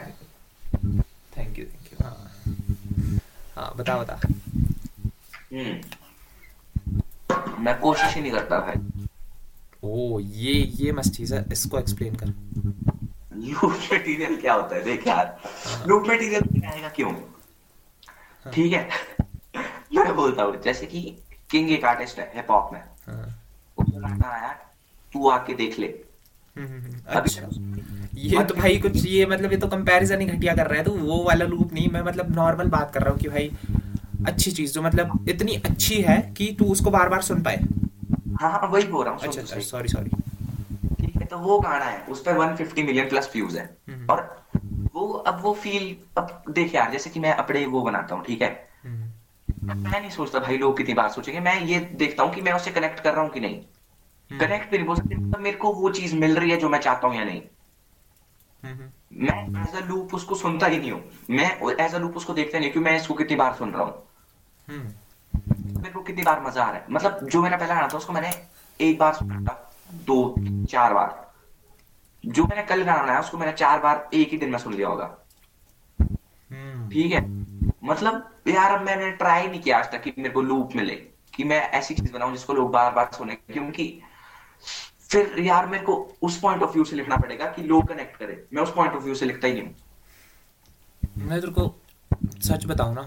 थैंक यू थैंक यू हाँ। हाँ बता बता। हम्म। मैं कोशिश ही नहीं करता भाई। ओ ये ये मस्त चीज़ है इसको एक्सप्लेन कर। लूप मटेरियल क्या होता है देख यार। लूप मटेरियल आएगा क्यों? ठीक है। मैं बोलता हूँ जैसे कि किंग एक आर्टिस्ट है हिप हॉप में। हाँ। उसका गाना आया तू आके देख ले। हम्म, हम्म, हम्म, अच्छा। ये तो भाई कुछ ये मतलब ये तो कंपैरिजन ही घटिया कर रहा है तो वो वाला लूप नहीं मैं मतलब नॉर्मल बात कर रहा हूँ कि भाई अच्छी चीज़ जो मतलब इतनी अच्छी है कि तू उसको बार बार सुन पाए। हाँ हाँ वही बोल रहा हूँ अच्छा तो अच्छा सॉरी सॉरी ठीक है तो वो गाना है उस पर 150 मिलियन प्लस व्यूज़ है। हम्म। और वो अब वो फील अब देख यार जैसे कि मैं अपने वो बनाता हूँ ठीक है? मैं नहीं सोचता भाई लोग कितनी बार सोचेंगे मैं ये देखता हूँ कि मैं उससे कनेक्ट कर रहा हूँ कि नहीं। कनेक्ट भी नहीं बोल सकते मतलब मेरे को वो चीज़ मिल रही है जो मैं चाहता हूँ या नहीं। मैं एज अ लूप उसको सुनता ही नहीं हूँ। मैं एज अ लूप उसको देखता नहीं क्यों मैं इसको कितनी बार सुन रहा हूँ। मेरे को कितनी बार मज़ा आ रहा है। मतलब जो मेरा पहला गाना था उसको मैंने एक बार सुना था दो चार बार। जो मैंने कल गाना बनाया उसको मैंने चार बार एक ही दिन में सुन लिया होगा। ठीक है? मतलब यार अब मैंने ट्राई नहीं किया आज तक कि मेरे को लूप मिले कि मैं ऐसी चीज़ बनाऊँ जिसको लोग बार बार सुने क्योंकि फिर यार मेरे को उस पॉइंट ऑफ़ व्यू से लिखना पड़ेगा कि लोग कनेक्ट करें। मैं उस पॉइंट ऑफ़ व्यू से लिखता ही नहीं हूँ। मैं तेरे को सच बताऊँ ना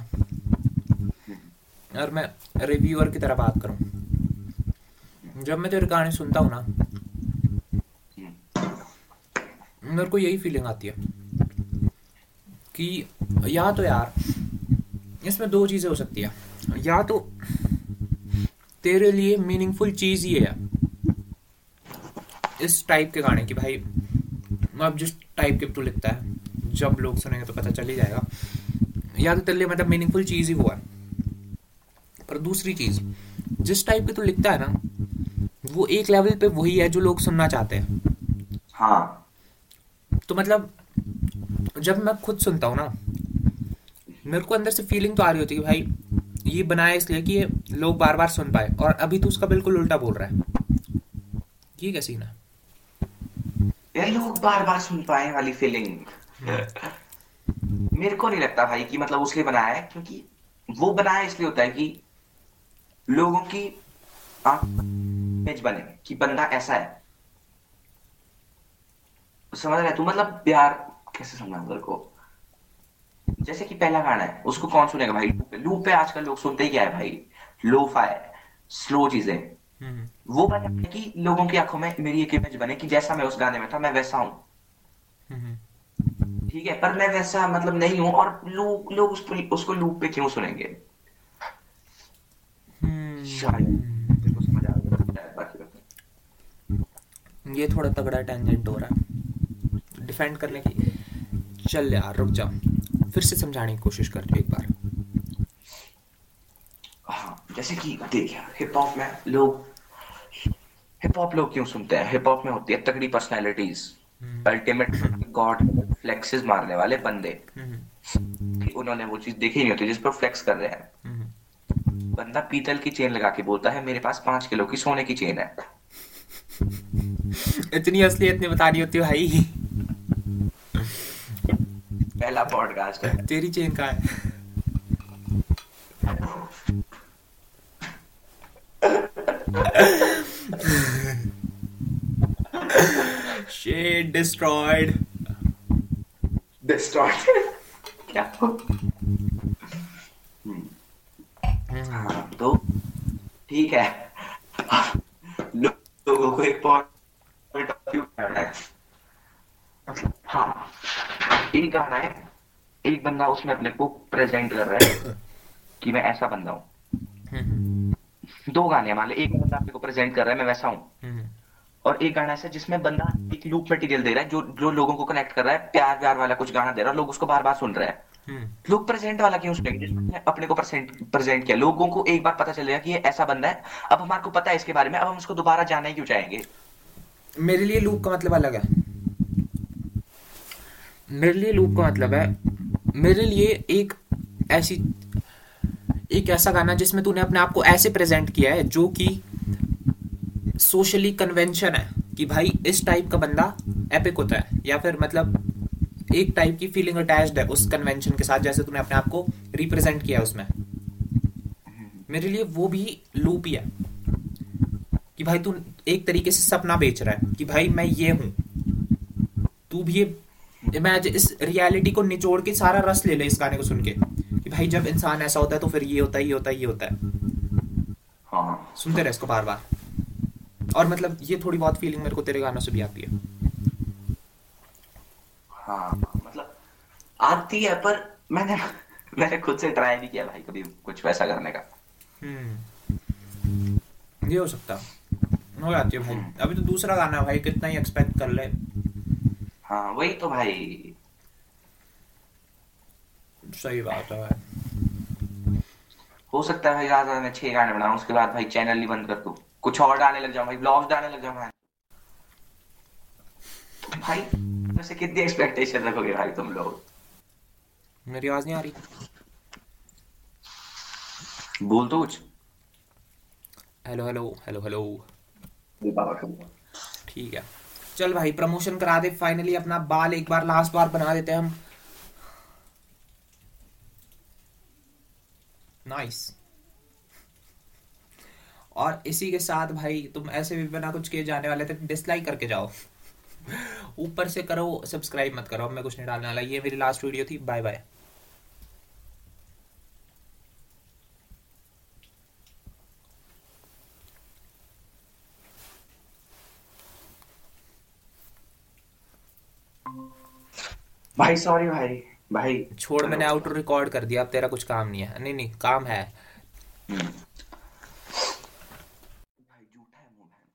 और मैं रिव्यूअर की तरह बात करूँ। जब मैं तेरे गाने सुनता हूँ ना, मेरे को यही फीलिंग आती है कि या तो यार, इसमें दो चीज़ें हो सकती है। या तो तेरे लिए मीनिंगफुल चीज़ ये है इस टाइप के गाने की। भाई, अब जिस टाइप के तू लिखता है, जब लोग सुनेंगे तो पता चल ही जाएगा। या तो तेरे लिए मतलब मीनिंगफुल चीज़ ही वो है। पर दूसरी चीज़ जिस टाइप के तू लिखता है ना वो एक लेवल पे वही है जो लोग सुनना चाहते हैं। हाँ। तो मतलब जब मैं खुद सुनता हूँ ना मेरे को अंदर से फीलिंग तो आ रही होती है भाई ये बनाया इसलिए कि ये लोग बार बार सुन पाए और अभी तो उसका बिल्कुल उल्टा बोल रहा है। ये क्या सीन है? यार लोग बार बार सुन पाए वाली फीलिंग मेरे को नहीं लगता भाई कि मतलब उसलिए बनाया है क्योंकि वो बनाया इसलिए होता है कि लोगों की इमेज बने कि बंदा ऐसा है। समझ रहे तू मतलब प्यार कैसे समझाऊं तेरे को? जैसे कि पहला गाना है उसको कौन सुनेगा भाई? लूप पे लूप पे आजकल लोग सुनते ही क्या है भाई? लो फाई स्लो चीज़ें। हम्म वो बना है कि लोगों की आँखों में मेरी एक इमेज बने कि जैसा मैं उस गाने में था मैं वैसा हूँ। हम्म ठीक है पर मैं वैसा मतलब नहीं हूँ और लोग लोग उसको उसको लूप पे क्यों सुनेंगे? शायद ये थोड़ा तगड़ा टेंजेंट हो रहा. है डिफेंड करने की. चल यार रुक जा फिर से समझाने की कोशिश कर एक बार. हाँ जैसे कि देख यार हिप हॉप में लोग हिप हॉप लोग क्यों सुनते हैं? हिप हॉप में होती है तगड़ी पर्सनैलिटीज अल्टीमेट गॉड फ्लेक्सेस मारने वाले बंदे. हम्म। उन्होंने वो चीज़ देखी नहीं होती जिस पर फ्लेक्स कर रहे हैं. हम्म। बंदा पीतल की चेन लगा के बोलता है मेरे पास पाँच किलो की सोने की चेन है। इतनी असलियत नहीं बतानी होती भाई। पहला पॉडकास्ट है। तेरी चेन का है? Shit destroyed. डिस्टॉर्ट [laughs] क्या हम्म, हाँ, तो ठीक है। लोगों को एक पॉइंट ऑफ़ व्यू करना है। हाँ। एक गाना है एक बंदा उसमें अपने को प्रेजेंट कर रहा है कि मैं ऐसा बंदा हूँ। दो गाने हैं मान लो एक बंदा अपने को प्रेजेंट कर रहा है मैं वैसा हूँ। और एक गाना ऐसा जिसमें बंदा एक लूप मटेरियल दे रहा है जो जो लोगों को कनेक्ट कर रहा है प्यार प्यार वाला कुछ गाना दे रहा है लोग उसको बार बार सुन रहे हैं। लोग प्रेजेंट वाला क्यों सुनेंगे? जिसने अपने को प्रेजेंट प्रेजेंट किया। लोगों को एक बार पता चलेगा कि ये ऐसा बंदा है। अब हमारे को पता है इसके बारे में। अब हम उसको दोबारा जानना ही क्यों चाहेंगे? मेरे लिए लूप का मतलब अलग है। मेरे लिए लूप का मतलब है, मेरे लिए एक ऐसी, एक ऐसा गाना जिसमें तूने अपने आप को ऐसे प्रेजेंट किया है, जो कि सोशली कन्वेंशन है कि भाई इस टाइप का बंदा एपिक होता है। या फिर मतलब एक टाइप की फीलिंग अटैच्ड है उस कन्वेंशन के साथ जैसे तूने अपने आप को रिप्रेजेंट किया उसमें। मेरे लिए वो भी लूप ही है कि भाई तू एक तरीके से सपना बेच रहा है कि भाई मैं ये हूँ। तू भी ये इमेजिन इस रियलिटी को निचोड़ के सारा रस ले ले इस गाने को सुन के कि भाई जब इंसान ऐसा होता है तो फिर ये होता है ये होता है ये होता है। हाँ। सुनते रहे इसको बार बार। और मतलब ये थोड़ी बहुत फीलिंग मेरे को तेरे गानों से भी आती है। हाँ मतलब आती है पर मैंने मैंने खुद से ट्राई नहीं किया भाई कभी कुछ वैसा करने का। हम्म ये हो सकता। हो जाती है भाई। अभी तो दूसरा गाना है भाई कितना ही एक्सपेक्ट कर ले। हाँ वही तो भाई। सही बात है भाई। हो सकता है भाई ज़्यादा मैं छह गाने बनाऊँ उसके बाद भाई चैनल ही बंद कर दूँ। कुछ और डालने लग जाऊँ भाई ब्लॉग्स डालने लग जाऊँ भाई वैसे कितनी एक्सपेक्टेशन रखोगे भाई तुम लोग? मेरी आवाज़ नहीं आ रही। बोल तो कुछ। हेलो हेलो हेलो हेलो ठीक है। चल भाई प्रमोशन करा दे फाइनली अपना बाल एक बार लास्ट बार बना देते हैं हम। नाइस और इसी के साथ भाई तुम ऐसे भी बिना कुछ किए जाने वाले थे डिसलाइक करके जाओ। ऊपर से करो सब्सक्राइब मत करो अब मैं कुछ नहीं डालने वाला। ये मेरी लास्ट वीडियो थी। बाय बाय भाई सॉरी भाई। भाई छोड़ मैंने आउट रिकॉर्ड कर दिया अब तेरा कुछ काम नहीं है। नहीं नहीं काम है हम्म। भाई झूठा है मुँह बहन।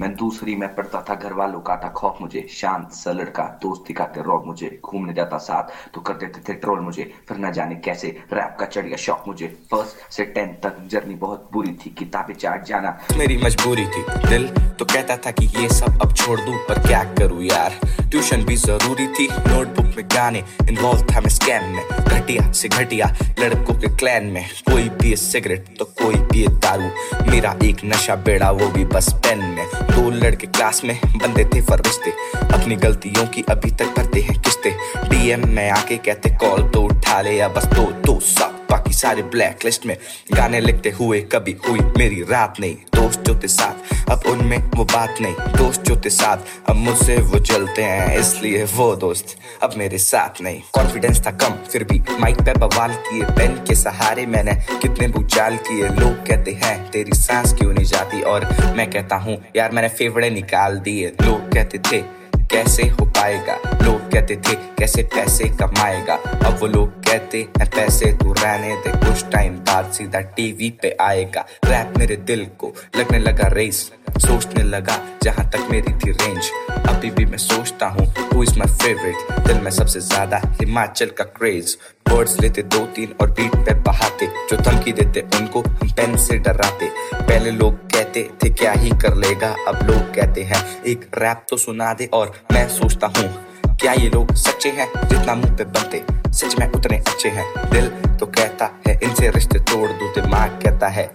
मैं दूसरी में पढ़ता था घर वालों का था, खौफ मुझे, शांत, सा लड़का, दोस्त दिखाते, रौब मुझे, घूमने जाता साथ तो कर देते थे ट्रोल मुझे, फिर न जाने कैसे, रैप का चढ़ गया शौक मुझे। फ़र्स्ट से टेंथ तक जर्नी बहुत बुरी थी, किताबें चाट जाना। मेरी मजबूरी थी दिल तो कहता था कि ये सब अब छोड़ दूँ, पर क्या करूँ यार? ट्यूशन भी ज़रूरी थी नोटबुक में गाने इन्वॉल्व था मैं स्कैम में, घटिया से घटिया, लड़कों के क्लैन में। कोई पिए सिगरेट तो कोई पिए दारू, मेरा एक नशा बेड़ा, वो भी बस पेन में। दो लड़के क्लास में बंदे थे फरिश्ते अपनी गलतियों की अभी तक करते हैं किस्ते। डीएम में आके कहते कॉल तो उठा ले या बस दो तो सब बाकी सारे ब्लैक लिस्ट में गाने लिखते हुए कभी हुई मेरी रात नहीं। दोस्त जो थे साथ, अब उनमें वो बात नहीं। दोस्त जो थे साथ, अब मुझसे वो जलते हैं, इसलिए वो दोस्त अब मेरे साथ नहीं। कॉन्फिडेंस था कम, फिर भी माइक पे बवाल किए। पेन के सहारे मैंने कितने भूचाल किए। लोग कहते हैं, तेरी सांस क्यों नहीं जाती? और मैं कहता हूँ, यार, मैंने फेवड़े निकाल दिए। लोग कहते थे कैसे हो पाएगा? लोग कहते थे, कैसे पैसे कमाएगा? अब वो लोग कहते हैं, पैसे तू रहने दे, कुछ टाइम बाद सीधा टीवी पे आएगा। रैप मेरे दिल को लगने लगा रेस सोचने लगा जहाँ तक मेरी थी रेंज अभी भी मैं सोचता हूँ हु इज़ माई फेवरेट दिल में सबसे ज़्यादा हिमाचल का क्रेज वर्ड्स लेते दो तीन और बीट पे बहाते। जो धमकी देते उनको हम पेन से डराते। पहले लोग कहते थे, क्या ही कर लेगा? अब लोग कहते हैं, एक रैप तो सुना दे। और मैं सोचता हूँ, क्या ये लोग सच्चे हैं जितना मुँह पे बनते? सच में उतने अच्छे हैं। दिल तो कहता है, इनसे रिश्ते तोड़ दो। दिमाग कहता है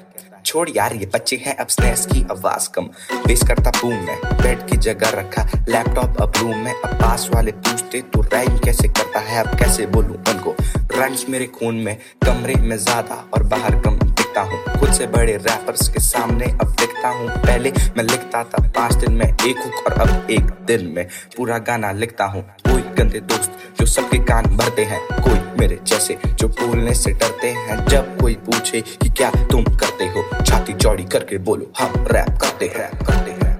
छोड़ यार, ये बच्चे हैं अब स्नेस की आवाज़ कम। बेस करता बूम में बेड की जगह रखा लैपटॉप अब रूम में अब पास वाले पूछते तो राइम कैसे करता है? अब कैसे बोलूँ उनको? रंस मेरे खून में, कमरे में ज़्यादा और बाहर कम। दिखता हूँ। खुद से बड़े रैपर्स के सामने अब लिखता हूँ। पहले मैं लिखता था, पाँच दिन में एक हुक और अब एक दिन में पूरा गाना लिखता हूँ। कोई गंदे दोस्त जो सबके कान भरते हैं। कोई मेरे जैसे जो बोलने से डरते हैं। जब कोई पूछे कि क्या तुम करते हो, छाती चौड़ी करके बोलो, हम रैप करते हैं, करते करते